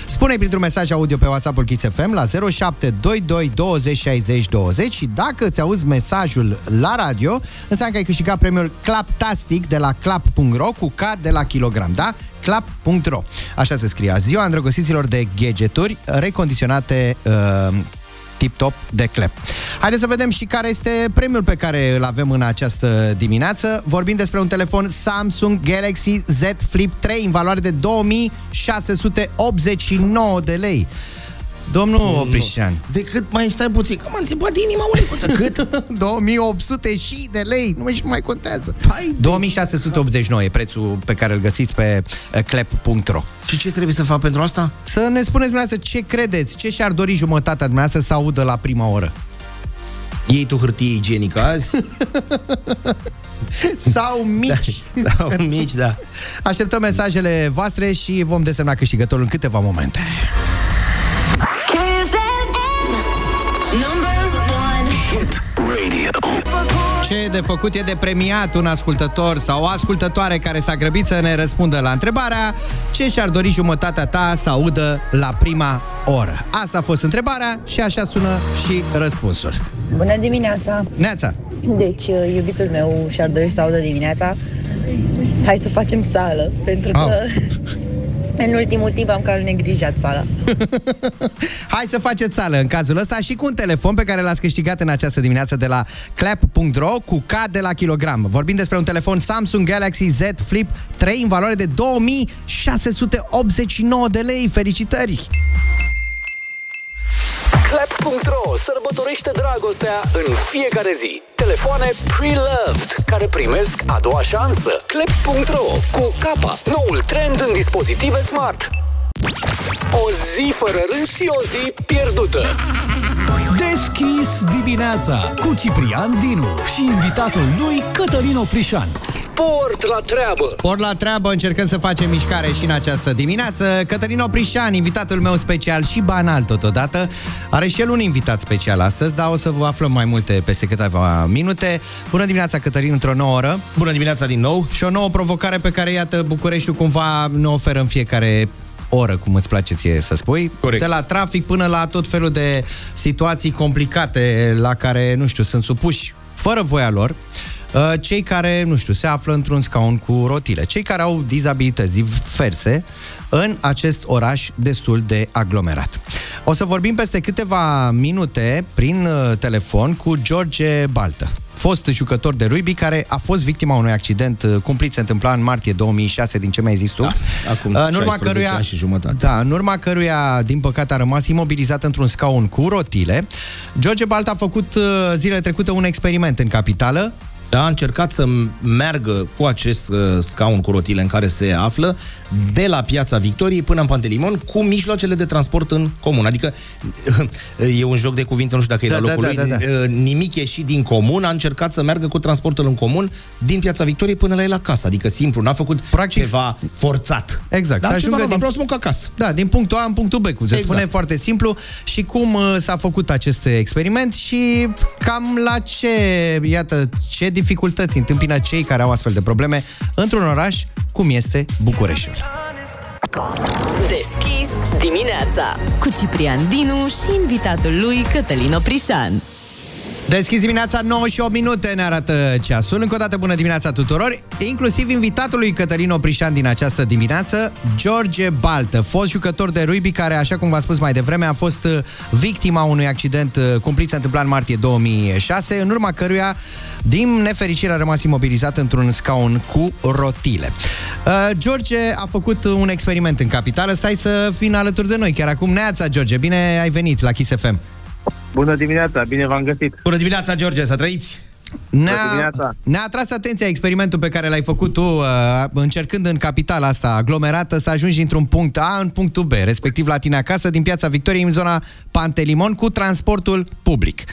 Spune printr-un mesaj audio pe WhatsApp-ul Kiss FM la 0722 20 60 20 și dacă îți auzi mesajul la radio, înseamnă că ai câștigat premiul Claptastic de la clap.ro cu K de la kilogram, da? clap.ro Așa se scria. Ziua îndrăgostiților de gadgeturi recondiționate uh, tip-top de clap. Haideți să vedem și care este premiul pe care îl avem în această dimineață. Vorbim despre un telefon Samsung Galaxy Z Flip 3 în valoare de 2689 de lei. Domnul Oprișan. De cât mai stai puțin? Că m-a înțepat inima, ulicuță. Cât? 2800 și de lei, nu mai și nu mai contează. 2689 e prețul pe care îl găsiți pe uh, clap.ro. Și ce trebuie să fac pentru asta? Să ne spuneți dumneavoastră ce credeți, ce și-ar dori jumătatea dumneavoastră să audă la prima oră. Iei tu hârtie igienică azi? Sau mici. Da, sau mici, da. Așteptăm mesajele voastre și vom desemna câștigătorul în câteva momente. E de făcut e de premiat un ascultător sau o ascultătoare care s-a grăbit să ne răspundă la întrebarea ce și-ar dori jumătatea ta să audă la prima oră. Asta a fost întrebarea și așa sună și răspunsul. Bună dimineața! Neața! Deci, uh, iubitul meu și-ar dori să audă dimineața Hai să facem sală, pentru că în ultimul timp am cam neglijat sala. Hai să faceți sală în cazul ăsta și cu un telefon pe care l-ați câștigat în această dimineață de la clap.ro cu K de la kilogram. Vorbim despre un telefon Samsung Galaxy Z Flip 3 în valoare de 2689 de lei. Felicitări! Clap.ro sărbătorește dragostea în fiecare zi. Telefoane pre-loved care primesc a doua șansă. Clap.ro cu capa, noul trend în dispozitive smart. O zi fără râs și o zi pierdută. Deschis dimineața cu Ciprian Dinu și invitatul lui Cătălin Oprișan. Sport la treabă! Sport la treabă, încercăm să facem mișcare și în această dimineață. Cătălin Oprișan, invitatul meu special și banal totodată, are și el un invitat special astăzi, dar o să vă aflăm mai multe peste câteva minute. Bună dimineața, Cătălin, într-o nouă oră. Bună dimineața din nou. Și o nouă provocare pe care, iată, Bucureștiul cumva ne oferă în fiecare oră, cum îți place ție să spui. Corect. De la trafic până la tot felul de situații complicate la care, nu știu, sunt supuși fără voia lor uh, cei care, nu știu, se află într-un scaun cu rotile, cei care au dizabilități diverse în acest oraș destul de aglomerat. O să vorbim peste câteva minute prin uh, telefon cu George Baltă fost jucător de rugby care a fost victima unui accident uh, cumplit se întâmpla în martie 2006 din ce mi-ai zis tu. Da, acum Uh, în urma 16 căruia, ani și jumătate. Da, în urma căruia, din păcate, a rămas imobilizat într-un scaun cu rotile. George Balt a făcut uh, zilele trecute un experiment în capitală, Da, a încercat să meargă cu acest uh, scaun cu rotile în care se află de la Piața Victoriei până în Pantelimon cu mijloacele de transport în comun. Adică e un joc de cuvinte, nu știu dacă e Da, la da, locul da, lui. da, da. Uh, Nimic ieșit din comun, a încercat să meargă cu transportul în comun din Piața Victoriei până la el acasă. Adică simplu, n-a făcut Practic- ceva forțat. Exact, Dar să ceva ajungă normal, din- vreau să mă duc acasă. Da, din punctul A în punctul B, cum se Exact. spune foarte simplu, și cum uh, s-a făcut acest experiment și cam la ce, iată, ce dificultăți întâmpină cei care au astfel de probleme într-un oraș cum este Bucureștiul. Deschis dimineața cu Ciprian Dinu și invitatul lui Cătălin Oprișan. Deschis dimineața 9 și 8 minute ne arată ceasul. Încă o dată bună dimineața tuturor, inclusiv invitatul lui Cătălin Oprișan din această dimineață, George Baltă, fost jucător de rugby care, așa cum v-am spus mai devreme, a fost uh, victima unui accident uh, cumplit se întâmpla în martie 2006, în urma căruia, din nefericire, a rămas imobilizat într-un scaun cu rotile. Uh, George a făcut un experiment în capitală, stai să fii alături de noi chiar acum. Neața, George, bine ai venit la Kiss FM. Bună dimineața, bine v-am găsit. Bună dimineața, George, să trăiți! Ne-a, dimineața. ne-a atras atenția experimentul pe care l-ai făcut tu, uh, încercând în capitala asta aglomerată să ajungi dintr-un punct A în punctul B, respectiv la tine acasă, din Piața Victoriei, în zona Pantelimon, cu transportul public.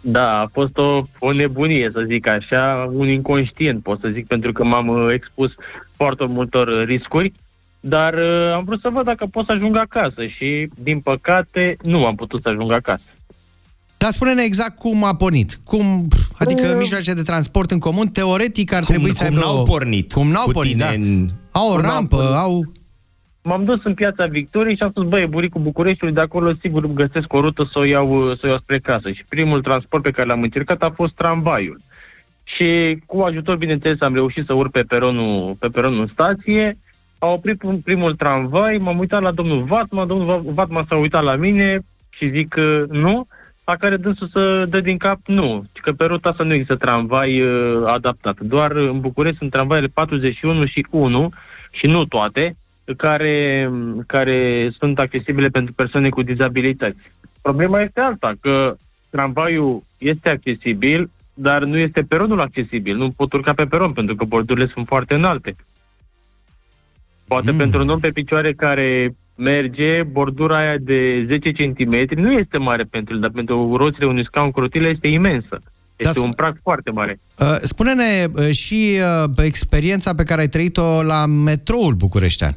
Da, a fost o, o nebunie, să zic așa, un inconștient, pot să zic, pentru că m-am uh, expus foarte multor uh, riscuri, dar uh, am vrut să văd dacă pot să ajung acasă și, din păcate, nu am putut să ajung acasă. Dar spune-ne exact cum a pornit. Cum, adică mijloace de transport în comun, teoretic ar Cum- trebui să cum aibă n-au o- pornit Cum n-au cu pornit, tine da. în- Au o Cum n-au rampă, pornit. au... M-am dus în piața Victoriei și am spus, băi, buricul Bucureștiului, de acolo sigur găsesc o rută să o iau, să o iau spre casă. Și primul transport pe care l-am încercat a fost tramvaiul. Și cu ajutor, bineînțeles, am reușit să urc pe peronul, pe peronul în stație. A oprit prim- primul tramvai, m-am uitat la domnul Vatma, domnul Va- Vatma s-a uitat la mine și zic că nu, la care dânsul să dă din cap nu, că pe ruta asta nu există tramvai uh, adaptat. Doar în București sunt tramvaiele 41 și 1 și nu toate, care, care sunt accesibile pentru persoane cu dizabilități. Problema este alta, că tramvaiul este accesibil, dar nu este peronul accesibil. Nu pot urca pe peron pentru că bordurile sunt foarte înalte. Poate mm. pentru un om pe picioare care merge, bordura aia de 10 cm nu este mare pentru el, dar pentru roțile unui scaun cu rotile este imensă. Este un prag foarte mare. Uh, Spune-ne uh, și uh, experiența pe care ai trăit-o la metroul bucureștean.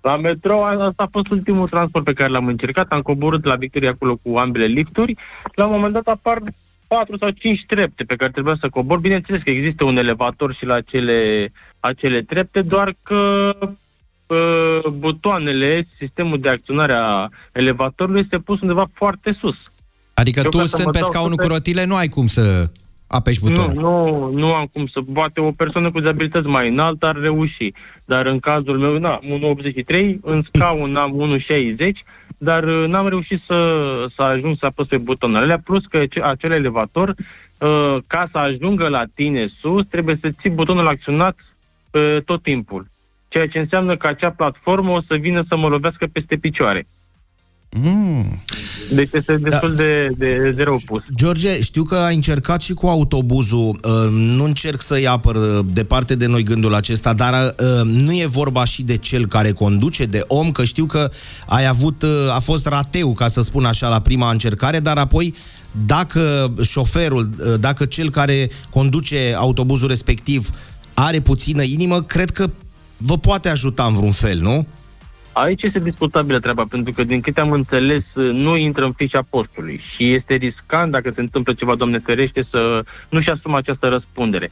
La metro, a- asta a fost ultimul transport pe care l-am încercat. Am coborât la Victoria acolo cu ambele lifturi. La un moment dat apar 4 sau 5 trepte pe care trebuia să cobor. Bineînțeles că există un elevator și la acele, acele trepte, doar că uh, butoanele, sistemul de acționare a elevatorului este pus undeva foarte sus. Adică Eu tu, ca să stând mă pe dau scaunul cu super- rotile, nu ai cum să apeși butonul. Nu, nu, nu am cum să... Poate o persoană cu dizabilități mai înaltă ar reuși. Dar în cazul meu, na, 1,83, în scaun am 1,60, dar uh, n-am reușit să, să ajung să apăs pe butonul alea, plus că ce- acel elevator, uh, ca să ajungă la tine sus, trebuie să ții butonul acționat uh, tot timpul. Ceea ce înseamnă că acea platformă o să vină să mă lovească peste picioare. Mm. Deci este destul de, de, de rău pus. George, știu că ai încercat și cu autobuzul. Uh, Nu încerc să-i apăr uh, departe de noi gândul acesta, dar uh, nu e vorba și de cel care conduce, de om, că știu că ai avut, uh, a fost rateu, ca să spun așa, la prima încercare, dar apoi dacă șoferul, uh, dacă cel care conduce autobuzul respectiv are puțină inimă, cred că vă poate ajuta în vreun fel, nu? Aici este discutabilă treaba, pentru că, din câte am înțeles, nu intră în fișa postului și este riscant, dacă se întâmplă ceva, Doamne ferește, să nu-și asumă această răspundere.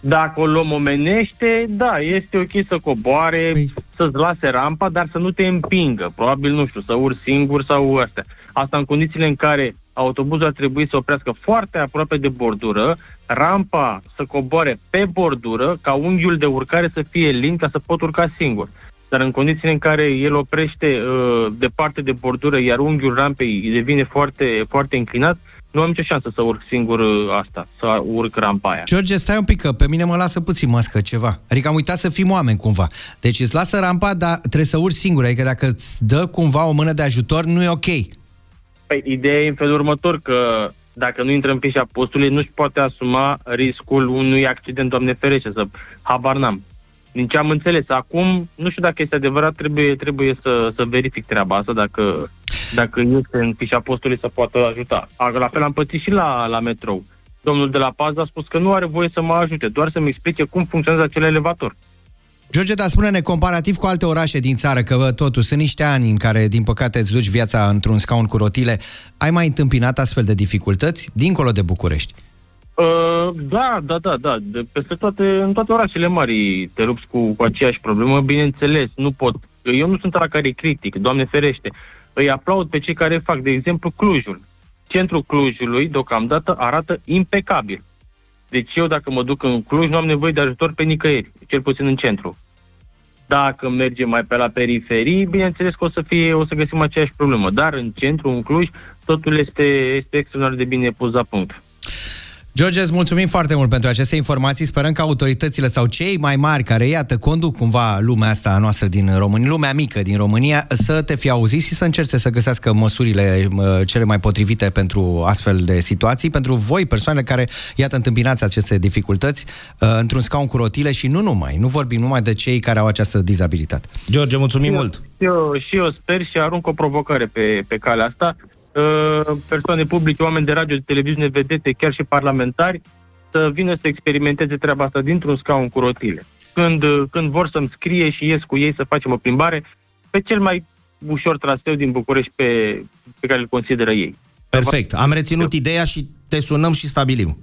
Dacă o luăm omenește, da, este ok să coboare, Păi- să-ți lase rampa, dar să nu te împingă. Probabil, nu știu, să urci singur sau astea. Asta în condițiile în care autobuzul ar trebui să oprească foarte aproape de bordură, rampa să coboare pe bordură, ca unghiul de urcare să fie lin, ca să pot urca singur. Dar în condițiile în care el oprește uh, departe de bordură, iar unghiul rampei devine foarte, foarte înclinat, nu am nicio șansă să urc singur uh, asta, să urc rampa aia. George, stai un pic, că pe mine mă lasă puțin mască ceva. Adică am uitat să fim oameni cumva. Deci îți lasă rampa, dar trebuie să urci singur. Adică dacă îți dă cumva o mână de ajutor, nu e ok. Păi, ideea e în felul următor, că dacă nu intră în fișa postului, nu-și poate asuma riscul unui accident, doamne ferește, să habar n-am. Din ce am înțeles, acum, nu știu dacă este adevărat, trebuie, trebuie să, să verific treaba asta, dacă, dacă este în fișa postului să poată ajuta. A, La fel am pățit și la, la metrou. Domnul de la pază a spus că nu are voie să mă ajute, doar să-mi explice cum funcționează acel elevator. George, dar spune-ne, comparativ cu alte orașe din țară, că bă, totuși sunt niște ani în care, din păcate, îți duci viața într-un scaun cu rotile, ai mai întâmpinat astfel de dificultăți dincolo de București? Uh, da, da, da, da. De peste toate, în toate orașele mari te lupți cu, cu aceeași problemă. Bineînțeles, nu pot. Eu nu sunt la care critic, Doamne ferește. Îi aplaud pe cei care fac, de exemplu, Clujul. Centrul Clujului, deocamdată, arată impecabil. Deci eu, dacă mă duc în Cluj, nu am nevoie de ajutor pe nicăieri, cel puțin în centru. Dacă mergem mai pe la periferii, bineînțeles că o să, fie, o să găsim aceeași problemă. Dar în centru, în Cluj, totul este, este extraordinar de bine pus la punct. George, îți mulțumim foarte mult pentru aceste informații. Sperăm că autoritățile sau cei mai mari care, iată, conduc cumva lumea asta a noastră din România, lumea mică din România, să te fie auzit și să încerce să găsească măsurile uh, cele mai potrivite pentru astfel de situații, pentru voi, persoanele care, iată, întâmpinați aceste dificultăți uh, într-un scaun cu rotile și nu numai. Nu vorbim numai de cei care au această dizabilitate. George, mulțumim mult! Și eu, și eu sper și arunc o provocare pe, pe calea asta. Uh, Persoane publice, oameni de radio, de televiziune, vedete, chiar și parlamentari, să vină să experimenteze treaba asta dintr-un scaun cu rotile. Când, uh, când vor să-mi scrie și ies cu ei să facem o plimbare pe cel mai ușor traseu din București pe, pe care îl consideră ei. Perfect. Am reținut ideea și te sunăm și stabilim.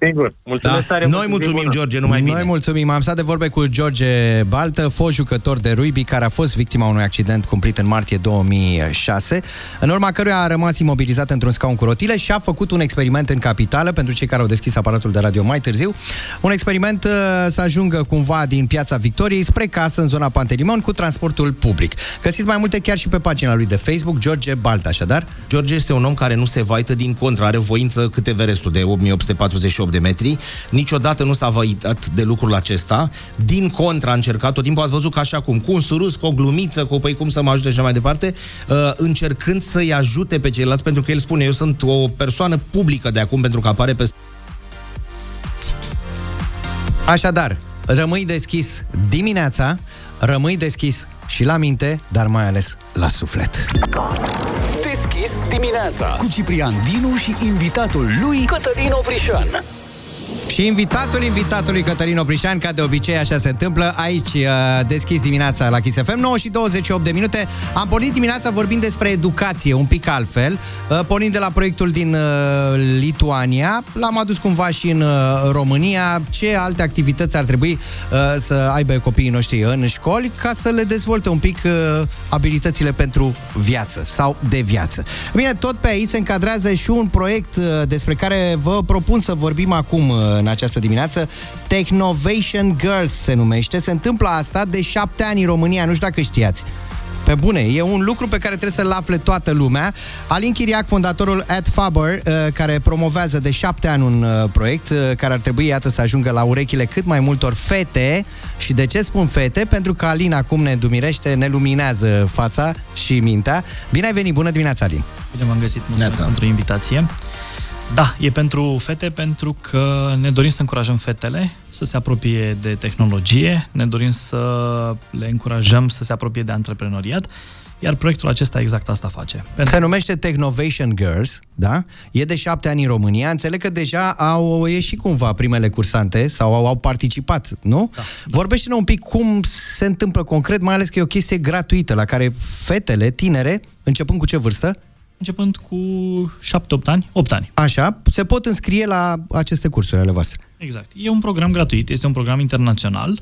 Sigur. Mulțumesc Da. tare Noi mult, mulțumim, zi bună. George, numai bine. Noi mulțumim. Am stat de vorbe cu George Baltă, fost jucător de rugby, care a fost victima unui accident cumplit în martie 2006, în urma căruia a rămas imobilizat într-un scaun cu rotile și a făcut un experiment în capitală, pentru cei care au deschis aparatul de radio mai târziu. Un experiment uh, să ajungă cumva din piața Victoriei spre casă în zona Pantelimon cu transportul public. Găsiți mai multe chiar și pe pagina lui de Facebook, George Baltă, așadar. George este un om care nu se vaită din contră, are voință cât Everestul de 8848 de metri. Niciodată nu s-a văitat de lucrul acesta. Din contră a încercat tot timpul, ați văzut că așa cum, cu un surus, cu o glumiță, cu păi cum să mă ajute și așa mai departe, uh, încercând să-i ajute pe ceilalți, pentru că el spune, eu sunt o persoană publică de acum, pentru că apare pe Așadar, rămâi deschis dimineața, rămâi deschis și la minte, dar mai ales la suflet. Deschis dimineața cu Ciprian Dinu și invitatul lui Cătălin Oprișan. Și invitatul invitatului Cătălin Oprișan, ca de obicei așa se întâmplă, aici uh, deschis dimineața la Kiss FM, 9 și 28 de minute. Am pornit dimineața vorbind despre educație, un pic altfel, uh, pornind de la proiectul din uh, Lituania, l-am adus cumva și în România, ce alte activități ar trebui să aibă copiii noștri în școli ca să le dezvolte un pic abilitățile pentru viață sau de viață. Bine, tot pe aici se încadrează și un proiect despre care vă propun să vorbim acum în această dimineață. Technovation Girls se numește. Se întâmplă asta de șapte ani în România, nu știu dacă știați. Pe bune, e un lucru pe care trebuie să-l afle toată lumea. Alin Chiriac, fondatorul AdFaber, uh, care promovează de șapte ani un uh, proiect uh, care ar trebui, iată, să ajungă la urechile cât mai multor fete. Și de ce spun fete? Pentru că Alin acum ne dumirește, ne luminează fața și mintea. Bine ai venit, bună dimineața, Alin! Bine v-am găsit, mulțumesc pentru invitație. Da, e pentru fete pentru că ne dorim să încurajăm fetele să se apropie de tehnologie, ne dorim să le încurajăm să se apropie de antreprenoriat, iar proiectul acesta exact asta face. Pentru... Se numește Technovation Girls, da? E de șapte ani în România. Înțeleg că deja au ieșit cumva primele cursante sau au, au participat, nu? Da, da. Vorbește-ne un pic cum se întâmplă concret, mai ales că e o chestie gratuită la care fetele, tinere, începând cu ce vârstă? Începând cu 7-8 ani, 8 ani. Așa, se pot înscrie la aceste cursuri ale voastre. Exact. E un program gratuit, este un program internațional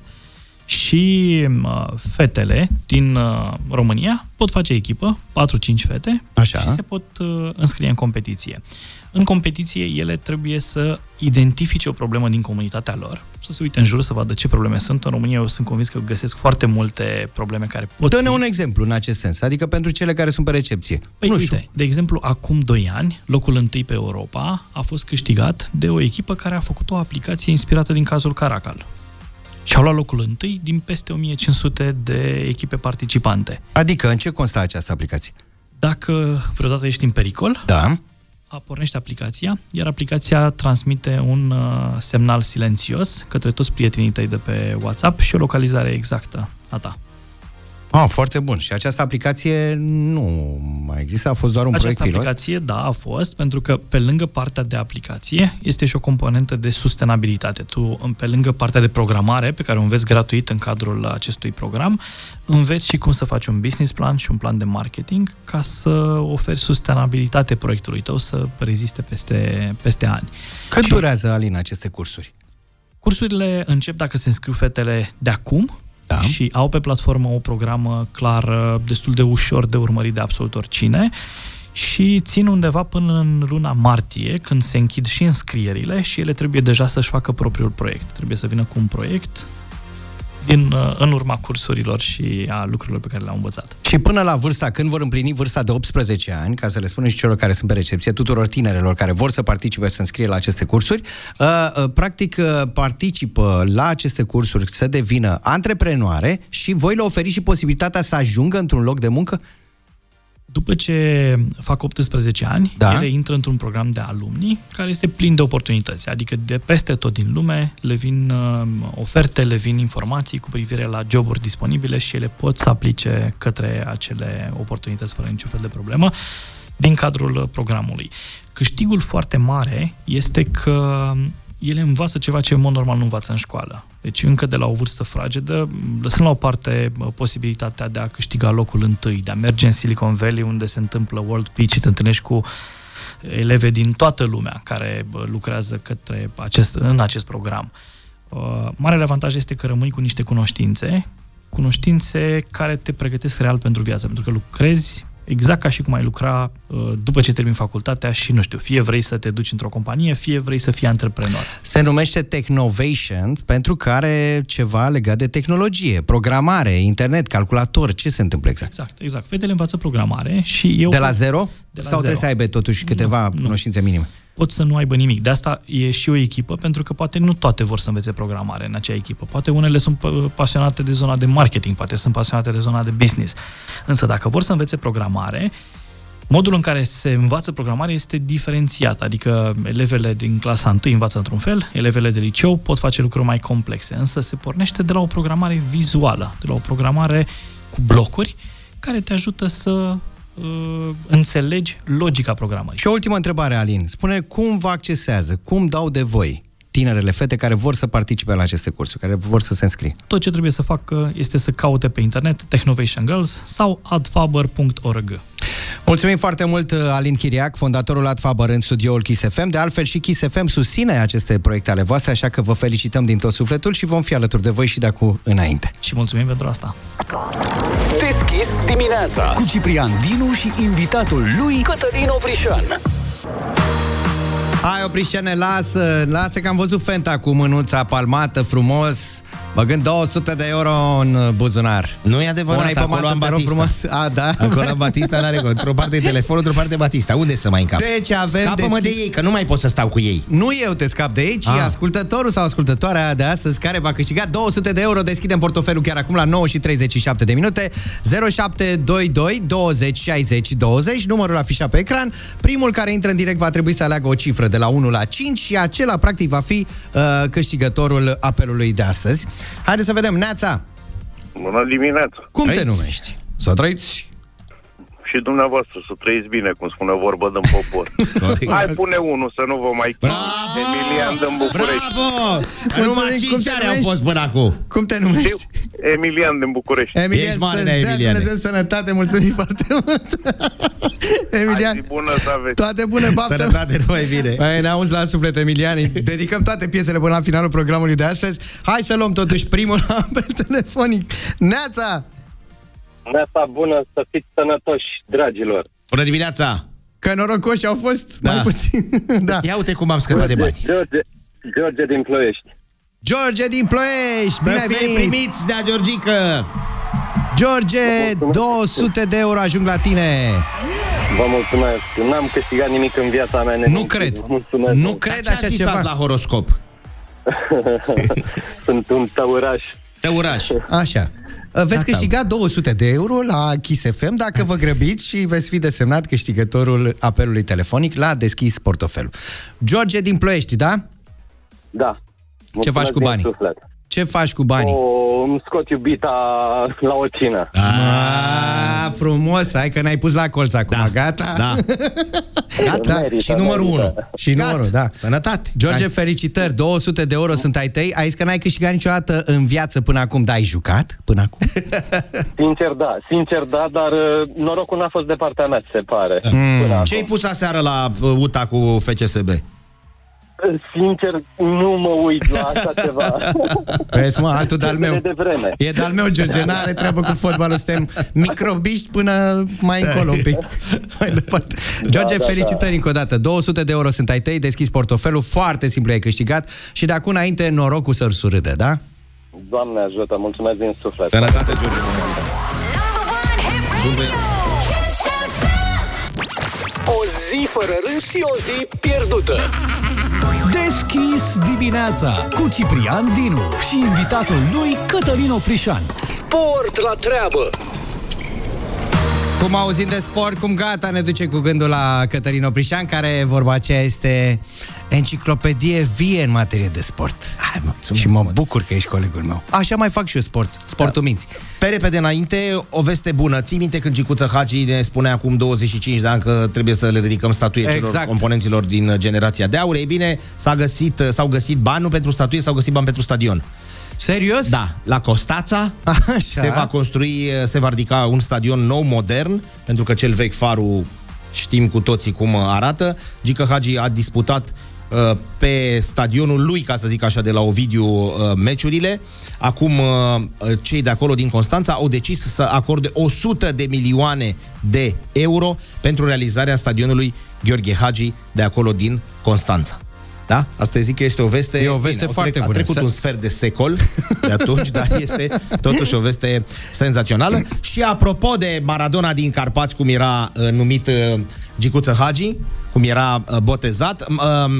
și uh, fetele din uh, România pot face echipă, 4-5 fete, Așa. și se pot uh, înscrie în competiție. În competiție, ele trebuie să identifice o problemă din comunitatea lor, să se uite în jur, să vadă ce probleme sunt. În România eu sunt convins că găsesc foarte multe probleme care pot Dă-ne fi... un exemplu în acest sens, adică pentru cele care sunt pe recepție. Păi, nu uite, știu. de exemplu, acum 2 ani, locul întâi pe Europa a fost câștigat de o echipă care a făcut o aplicație inspirată din cazul Caracal. Și au luat locul întâi din peste 1500 de echipe participante. Adică, în ce constă această aplicație? Dacă vreodată ești în pericol, da. pornește aplicația, iar aplicația transmite un uh, semnal silențios către toți prietenii tăi de pe WhatsApp și o localizare exactă a ta. Ah, foarte bun. Și această aplicație nu mai există, a fost doar un Această proiect pilot? aplicație, da, a fost, pentru că pe lângă partea de aplicație este și o componentă de sustenabilitate. Tu, pe lângă partea de programare, pe care o înveți gratuit în cadrul acestui program, înveți și cum să faci un business plan și un plan de marketing ca să oferi sustenabilitate proiectului tău să reziste peste, peste ani. Cât și durează, Alin, aceste cursuri? Cursurile încep dacă se înscriu fetele de acum, da. și au pe platformă o programă clară, destul de ușor de urmărit de absolut oricine și țin undeva până în luna martie, când se închid și înscrierile și ele trebuie deja să-și facă propriul proiect. Trebuie să vină cu un proiect din, în urma cursurilor și a lucrurilor pe care le-au învățat. Și până la vârsta, când vor împlini vârsta de 18 ani, ca să le spunem și celor care sunt pe recepție, tuturor tinerelor care vor să participe, să înscrie la aceste cursuri, uh, uh, practic uh, participă la aceste cursuri să devină antreprenoare și voi le oferi și posibilitatea să ajungă într-un loc de muncă? După ce fac 18 ani, Da. ele intră într-un program de alumni care este plin de oportunități. Adică de peste tot din lume le vin uh, oferte, le vin informații cu privire la joburi disponibile și ele pot să aplice către acele oportunități fără niciun fel de problemă din cadrul uh, programului. Câștigul foarte mare este că ele învață ceva ce în mod normal nu învață în școală. Deci încă de la o vârstă fragedă, lăsând la o parte uh, posibilitatea de a câștiga locul întâi, de a merge în Silicon Valley unde se întâmplă World Pitch și te întâlnești cu eleve din toată lumea care bă, lucrează către acest, în acest program. Uh, Marele avantaj este că rămâi cu niște cunoștințe, cunoștințe care te pregătesc real pentru viață, pentru că lucrezi exact ca și cum ai lucra uh, după ce termin facultatea și, nu știu, fie vrei să te duci într-o companie, fie vrei să fii antreprenor. Se numește Technovation pentru că are ceva legat de tehnologie, programare, internet, calculator. Ce se întâmplă exact? Exact, exact. Fetele învață programare și eu... De la zero? De la Sau zero. trebuie să aibă totuși câteva Nu, nu. cunoștințe minime? Pot să nu aibă nimic. De asta e și o echipă, pentru că poate nu toate vor să învețe programare în acea echipă. Poate unele sunt p- pasionate de zona de marketing, poate sunt pasionate de zona de business. Însă dacă vor să învețe programare, modul în care se învață programare este diferențiat, adică elevele din clasa 1 învață într-un fel, elevele de liceu pot face lucruri mai complexe, însă se pornește de la o programare vizuală, de la o programare cu blocuri care te ajută să uh, înțelegi logica programării. Și o ultimă întrebare, Alin. Spune cum vă accesează, cum dau de voi tinerele fete care vor să participe la aceste cursuri, care vor să se înscrie? Tot ce trebuie să facă este să caute pe internet Technovation Girls sau adfaber.org. Mulțumim foarte mult, Alin Chiriac, fondatorul Adfaber în studioul Kiss FM. De altfel, și Kiss FM susține aceste proiecte ale voastre, așa că vă felicităm din tot sufletul și vom fi alături de voi și de acum înainte. Și mulțumim pentru asta. Deschis dimineața cu Ciprian Dinu și invitatul lui Cătălin Oprișan. Hai, Oprișene, lasă, lasă că am văzut Fenta cu mânuța palmată, frumos, băgând 200 de euro în buzunar. Nu e adevărat, Una-i pe acolo masă, am te rog Batista. frumos. A, da? Acolo am Batista, n-are cum. Într-o parte e telefonul, într-o parte Batista. Unde să mai încap? Deci avem Scapă-mă de deschis- ei, că nu mai pot să stau cu ei. Nu eu te scap de aici, ci Ah. ascultătorul sau ascultătoarea de astăzi care va câștiga 200 de euro. Deschidem portofelul chiar acum la 9 și 37 de minute. 0722 20 60 20, numărul afișat pe ecran. Primul care intră în direct va trebui să aleagă o cifră de la 1 la 5 și acela practic va fi uh, câștigătorul apelului de astăzi. Haideți să vedem, Neața, Bună dimineața! cum te numești? Să trăiți! Și dumneavoastră să trăiți bine, cum spune vorba din popor. Hai, pune unul, să nu vă mai... Emilian din București. Bravo! Mulțumim, Numai cum cinci te ani au numești? fost până acum. Cum te numești? Emilian din București. Emilian, Ești mare, să-ți nea, dea Emiliane. Dumnezeu sănătate, mulțumim foarte mult! Emilian, Hai, zi bună să aveți. toate bune, baftă! Sănătate, numai bine. Păi, ne auzi la suflet, Emilian. Îi Dedicăm toate piesele până la finalul programului de astăzi. Hai să luăm totuși primul apel telefonic. Neața! Neața bună, să fiți sănătoși, dragilor. Bună dimineața! Că norocoși au fost Da. mai puțin. da. Ia uite cum am scăpat de bani. George, George din Ploiești. George din Ploiești, bine Să ai fie venit! primiți de a Georgică! George, 200 de euro ajung la tine. Vă mulțumesc. N-am câștigat nimic în viața mea. Nu cred. Vă Mulțumesc. Nu cred Ce așa asistați ceva. la horoscop? Sunt un tăuraș. Tăuraș. Așa. Veți Gata. câștiga 200 de euro la Kiss FM dacă vă grăbiți și veți fi desemnat câștigătorul apelului telefonic la deschis portofelul. George din Ploiești, da? Da. Ce faci cu din banii? Suflet. Ce faci cu banii? O, îmi scot iubita la o cină. Ah, frumos, hai că n-ai pus la colț acum, Da, gata? da. Gata. Merită, Și numărul merită. 1. Și numărul, da. Sănătate. George, Hai. felicitări, 200 de euro sunt ai tăi. Ai zis că n-ai câștigat niciodată în viață până acum, dar ai jucat până acum? Sincer da, sincer da, dar uh, norocul n-a fost de partea mea, se pare. Mm. Până Ce ai acum. pus aseară la uh, UTA cu FCSB? Sincer, nu mă uit la așa ceva. Vezi, mă, altul de-al meu. De vreme. E de-al meu, George, n-are treabă cu fotbalul, suntem microbiști până mai încolo un pic. Mai departe. George, da, felicitări încă o dată. 200 de euro sunt ai tăi, deschis portofelul, foarte simplu ai câștigat și de acum înainte norocul să-l surâde, da? Doamne ajută, mulțumesc din suflet. Sănătate, George. Sunt de... O zi fără râs și o zi pierdută. Deschis dimineața cu Ciprian Dinu și invitatul lui Cătălin Oprișan. Sport la treabă. Cum auzim de sport, cum gata, ne duce cu gândul la Cătălin Oprișan, care vorba aceea este enciclopedie vie în materie de sport. Hai, mulțumesc, și mă mă. bucur că ești colegul meu. Așa mai fac și eu sport, sportul Da. minți. Pe repede înainte, o veste bună. Ții minte când Gicuță Hagi ne spunea acum 25 de ani că trebuie să le ridicăm statuie celor Exact. componenților din generația de aur? Ei bine, s-a găsit, s-au găsit bani nu pentru statuie, s-au găsit bani pentru stadion. Serios? Da, la Costața Așa. se va construi, se va ridica un stadion nou, modern, pentru că cel vechi Faru știm cu toții cum arată. Gică Hagi a disputat uh, pe stadionul lui, ca să zic așa, de la Ovidiu uh, meciurile. Acum uh, cei de acolo din Constanța au decis să acorde 100 de milioane de euro pentru realizarea stadionului Gheorghe Hagi de acolo din Constanța. Da? Asta zic că este o veste... E o veste au foarte trec- bună. A trecut Să- un sfert de secol de atunci, dar este totuși o veste senzațională. Și apropo de Maradona din Carpați, cum era uh, numit uh, Gicuță Hagi, cum era uh, botezat, uh,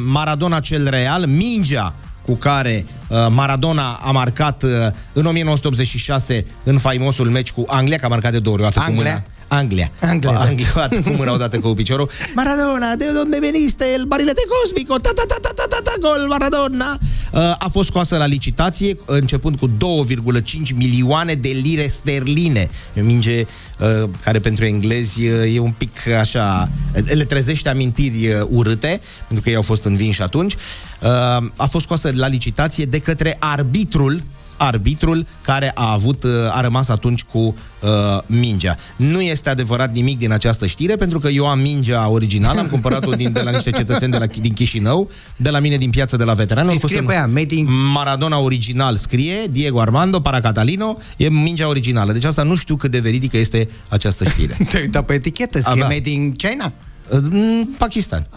Maradona cel real, mingea cu care uh, Maradona a marcat uh, în 1986 în faimosul meci cu Anglia, că a marcat de două ori, o dată cu Anglia? mâna. Anglia. Anglia, da. Anglia bate cu mâna odată cu piciorul. Maradona, de unde veniste? El barilete cosmico, ta ta ta ta ta ta ta gol Maradona. Uh, a fost scoasă la licitație începând cu 2,5 milioane de lire sterline. E o minge uh, care pentru englezi uh, e un pic așa, le trezește amintiri uh, urâte, pentru că ei au fost învinși atunci. Uh, a fost scoasă la licitație de către arbitrul arbitrul care a avut uh, a rămas atunci cu uh, mingea. Nu este adevărat nimic din această știre pentru că eu am mingea originală, am cumpărat-o din, de la niște cetățeni de la, din Chișinău, de la mine din piață de la veteran. Și scrie pe ea, made in... Maradona original scrie, Diego Armando Paracatalino, e mingea originală. Deci asta nu știu cât de veridică este această știre. Te-ai uitat pe etichetă, scrie Abia. made in China. În Pakistan.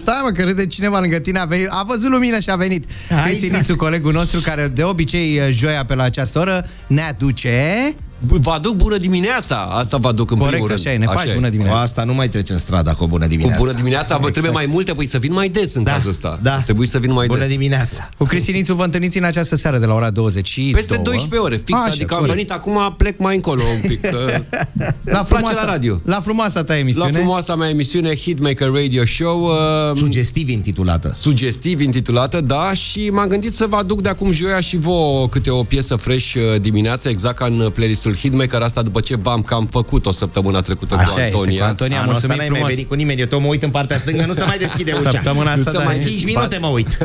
Stai mă, că râde cineva lângă tine a, venit, a văzut lumină și a venit Hai, Cristi Nițu, colegul nostru Care de obicei joia pe la această oră Ne aduce Vă aduc bună dimineața! Asta vă aduc în Corect, primul așa rând. e, ne faci bună dimineața. Cu asta nu mai trecem strada cu o bună dimineața. Cu bună dimineața, vă trebuie mai multe, păi să vin mai des în Da, cazul ăsta. da. Trebuie să vin mai Bună des. dimineața. Cu Cristi Nițu vă întâlniți în această seară de la ora 22 Peste 12 ore, fix, Așa, adică am corect. venit acum, plec mai încolo un pic. Că la îmi place la radio. La frumoasa ta La emisiune frumoasa mea emisiune Hitmaker Radio Show uh, Sugestiv intitulată Sugestiv intitulată, da Și m-am gândit să vă aduc de acum joia și vouă Câte o piesă fresh uh, dimineața Exact ca în playlistul Hitmaker Asta după ce b-am cam făcut o săptămână trecută Așa cu este, Antonia. cu Antonia, Anul ăsta mulțumim n-ai mai frumos. venit cu nimeni Eu tot mă uit în partea stângă, nu se mai deschide ușa. Săptămâna asta, Nu se da, mai e- 5 minute mă uit.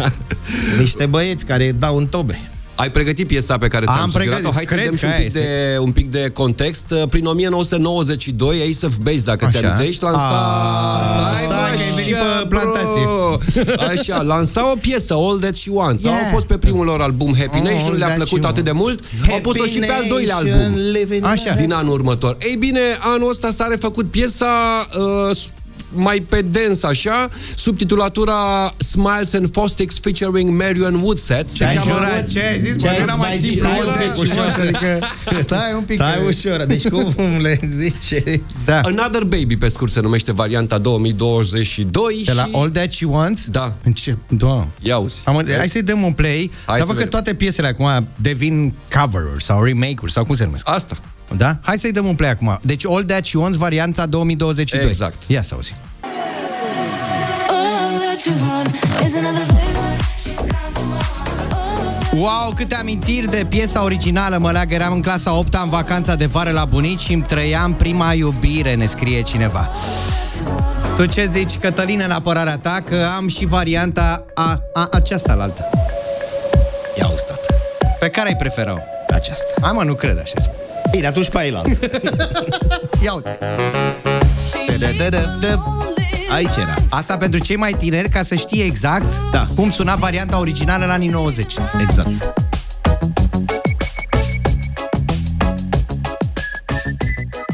Niște băieți care dau în tobe Ai pregătit piesa pe care ți-am Am sugerat-o? pregătit, Hai să cred dăm și că un aia pic, de, un pic de context. Prin 1992, Ace of Base, dacă Așa. ți-amintești, lansa... Ah, stai mă, că ai venit așa, pe plantație. bro. Așa, lansa o piesă, All That She Wants. Yeah. Au fost pe primul lor album Happy All Nation, le-a That plăcut You atât de Want. mult, au pus-o și pe al doilea Happy album. Nation, living Așa. Din anul următor. Ei bine, anul ăsta s-a refăcut piesa uh, mai pe dens așa, subtitulatura Smiles and Fostics featuring Marion Woodset. Se Ce-ai cheamă- jurat? Ce ai zis? Ce ai- Bă, era mai mai zis, simplu stai mult un de pic ușor, ușor. adică Stai un pic Stai că- ușor, deci cum le zice Da Another Baby, pe scurt, se numește varianta 2022 De la și... All That She Wants? Da. În ce? Da. Ia uzi. Am, hai să-i dăm un play. Hai dar să văd că vedem. toate piesele acum devin cover-uri sau remake-uri sau cum se numesc. Asta. Da? Hai să-i dăm un play acum. Deci All That She Wants, varianta 2022. Exact. Ia să auzim. Wow, câte amintiri de piesa originală mă leagă. Eram în clasa 8 în vacanța de vară la bunici și îmi trăiam prima iubire, ne scrie cineva. Tu ce zici, Cătălină, în apărarea ta, că am și varianta a, a aceasta la altă. Ia ustat Pe care ai prefera Aceasta Hai mă, nu cred așa. Bine, atunci pe aia Ia uzi. Aici era Asta pentru cei mai tineri, ca să știe exact Da. cum suna varianta originală în anii 90. Exact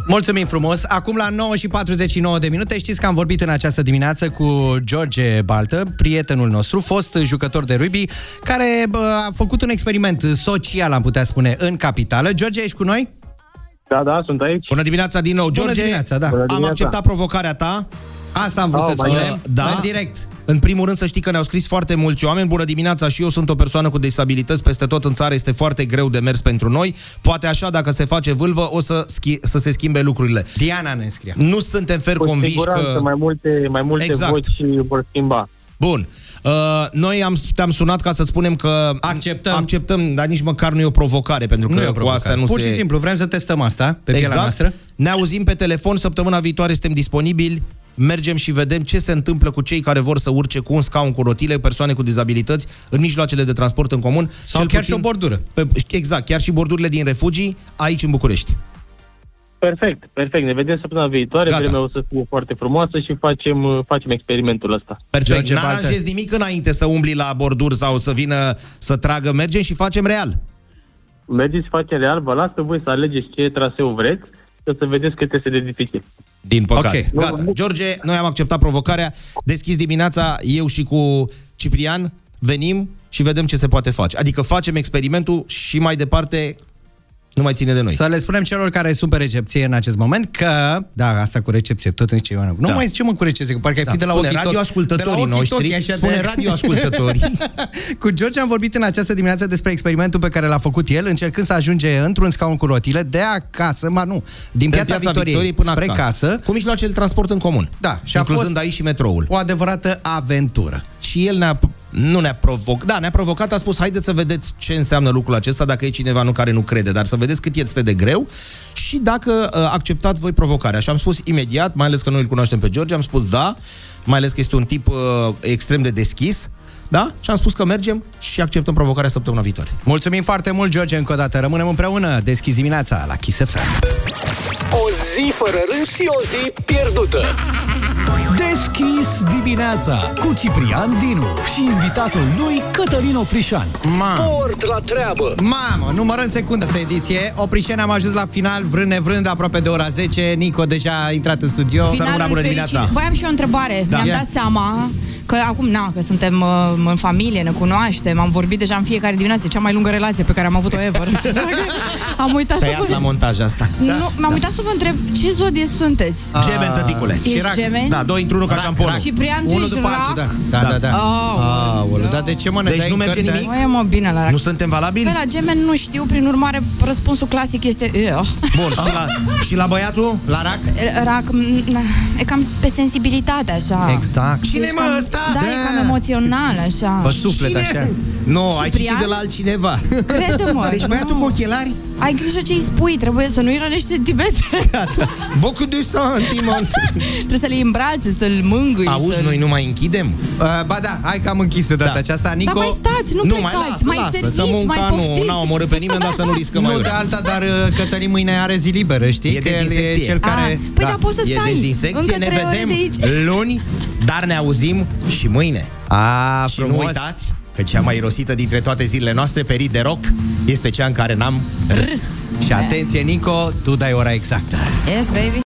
Mulțumim frumos! Acum la 9 și 49 de minute știți că am vorbit în această dimineață cu George Baltă, prietenul nostru, fost jucător de rugby, care bă, a făcut un experiment social, am putea spune, în capitală. George, ești cu noi? Da, da, sunt aici. Bună dimineața din nou, George dimineața, da. Bună Am dimineața. acceptat provocarea ta Asta am vrut Oh, să-ți mai spunem. e. Da. În direct. În primul rând să știi că ne-au scris foarte mulți oameni Bună dimineața și eu sunt o persoană cu disabilități Peste tot în țară este foarte greu de mers pentru noi Poate așa dacă se face vâlvă O să, schi- să se schimbe lucrurile Diana ne scria. Nu suntem fer Cu conviși siguranță că... mai multe, mai multe Exact. voci vor schimba. Bun. Uh, noi am, te-am sunat ca să spunem că Acceptăm. acceptăm, dar nici măcar nu e o provocare, pentru că Nu e o cu provocare. asta nu Pur se... și simplu, vrem să testăm asta pe pielea noastră. Ne auzim pe telefon, săptămâna viitoare suntem disponibili, mergem și vedem ce se întâmplă cu cei care vor să urce cu un scaun cu rotile, persoane cu dizabilități, în mijloacele de transport în comun. Sau chiar și o bordură. Pe, exact, chiar și bordurile din refugii, aici în București. Perfect, perfect. Ne vedem săptămâna viitoare, Gata. vremea o să fie foarte frumoasă și facem, facem experimentul ăsta. Perfect, George n-aranjezi Baltă. nimic înainte să umbli la borduri sau să vină să tragă, mergem și facem real. Mergeți, facem real, vă las pe voi să alegeți ce traseu vreți, ca să vedeți cât este de dificil. Din păcate. Ok. Gata. George, noi am acceptat provocarea. Deschis dimineața, eu și cu Ciprian venim și vedem ce se poate face. Adică facem experimentul și mai departe Nu mai ține de noi. Să le spunem celor care sunt pe recepție în acest moment că, da, asta cu recepție, tot în ce Nu Da. mai zice mă cu recepție, că parcă ai Da. fi de la Spune ochii radioascultătorii de la ochii noștri, așa spune de- radioascultătorii. cu George am vorbit în această dimineață despre experimentul pe care l-a făcut el, încercând să ajunge într-un scaun cu rotile de acasă, mă nu, din De piața, Victoriei, până spre acasă. casă. Cu mijloace de transport în comun. Da, și și a incluzând fost aici și metroul. o adevărată aventură. Și el ne-a, nu ne-a provocat, da, ne-a provocat, a spus, haideți să vedeți ce înseamnă lucrul acesta, dacă e cineva nu care nu crede, dar să vedeți cât este de greu și dacă uh, acceptați voi provocarea. Și am spus imediat, mai ales că noi îl cunoaștem pe George, am spus da, mai ales că este un tip uh, extrem de deschis, da? Și am spus că mergem și acceptăm provocarea săptămâna viitoare. Mulțumim foarte mult, George, încă o dată. Rămânem împreună. Deschizi dimineața la Kiss FM. O zi fără râs și o zi pierdută. Deschis dimineața cu Ciprian Dinu și invitatul lui Cătălin Oprișan. Sport la treabă. Mamă, numărăm secundă asta ediție. Oprișeni am ajuns la final, vrând nevrând, aproape de ora 10. Nico deja a intrat în studio. Finalul fericit. Voi am și eu o întrebare. Da. Mi-am Ia. dat seama că acum, na, că suntem uh, în familie, ne cunoaștem, am vorbit deja în fiecare dimineață, e cea mai lungă relație pe care am avut-o ever. am uitat să Tăiați vă... la montaj asta. Nu, m-am uitat să vă întreb ce zodie sunteți? Gemeni, tăticule. Ești gemeni? Da, doi într-unul ca șamponul. Ciprian, tu Unul ești după rac? altul, da. Da, da, da. Oh, Aoleu, dar de ce mă ne Deci dai nu în merge cărți nimic? azi? Mă, e mă bine la rac. Nu suntem valabili? Pe la gemeni nu știu, prin urmare, răspunsul clasic este... "Ugh." Bun, și la, și la băiatul? La rac? Rac, m, na, e cam pe sensibilitate, așa. Exact. Cine, Ești mă, cam- ăsta? Da, e Da. cam emoțional, așa. Pe suflet, așa. Nu, ai Ciprian? citit de la altcineva. Crede-mă. Deci băiatul nu. cu ochelari? Ai grijă ce îi spui, trebuie să nu-i rănești sentimentele. Gata. Beaucoup de sentiment. trebuie să le îmbrațe, să-l mângâi. Auzi, să-l... noi nu mai închidem? Uh, ba da, hai că am închis de data Da. aceasta. Nico, Dar mai stați, nu, nu, plecați, mai lasă, mai lasă, că serviți, munca mai nu poftiți. n-a omorât pe nimeni, dar să nu riscăm mai nu de alta, dar uh, Cătălin mâine are zi liberă, știi? E că el e dezinsecție. cel care... Ah, păi da, poți să e stai dezinsecție, încă ne trei ore vedem de aici. luni, dar ne auzim și mâine. A, și nu frumos. uitați că cea mai irosită dintre toate zilele noastre, pe rit de rock, este cea în care n-am râs. Și atenție, Nico, tu dai ora exactă. Yes, baby.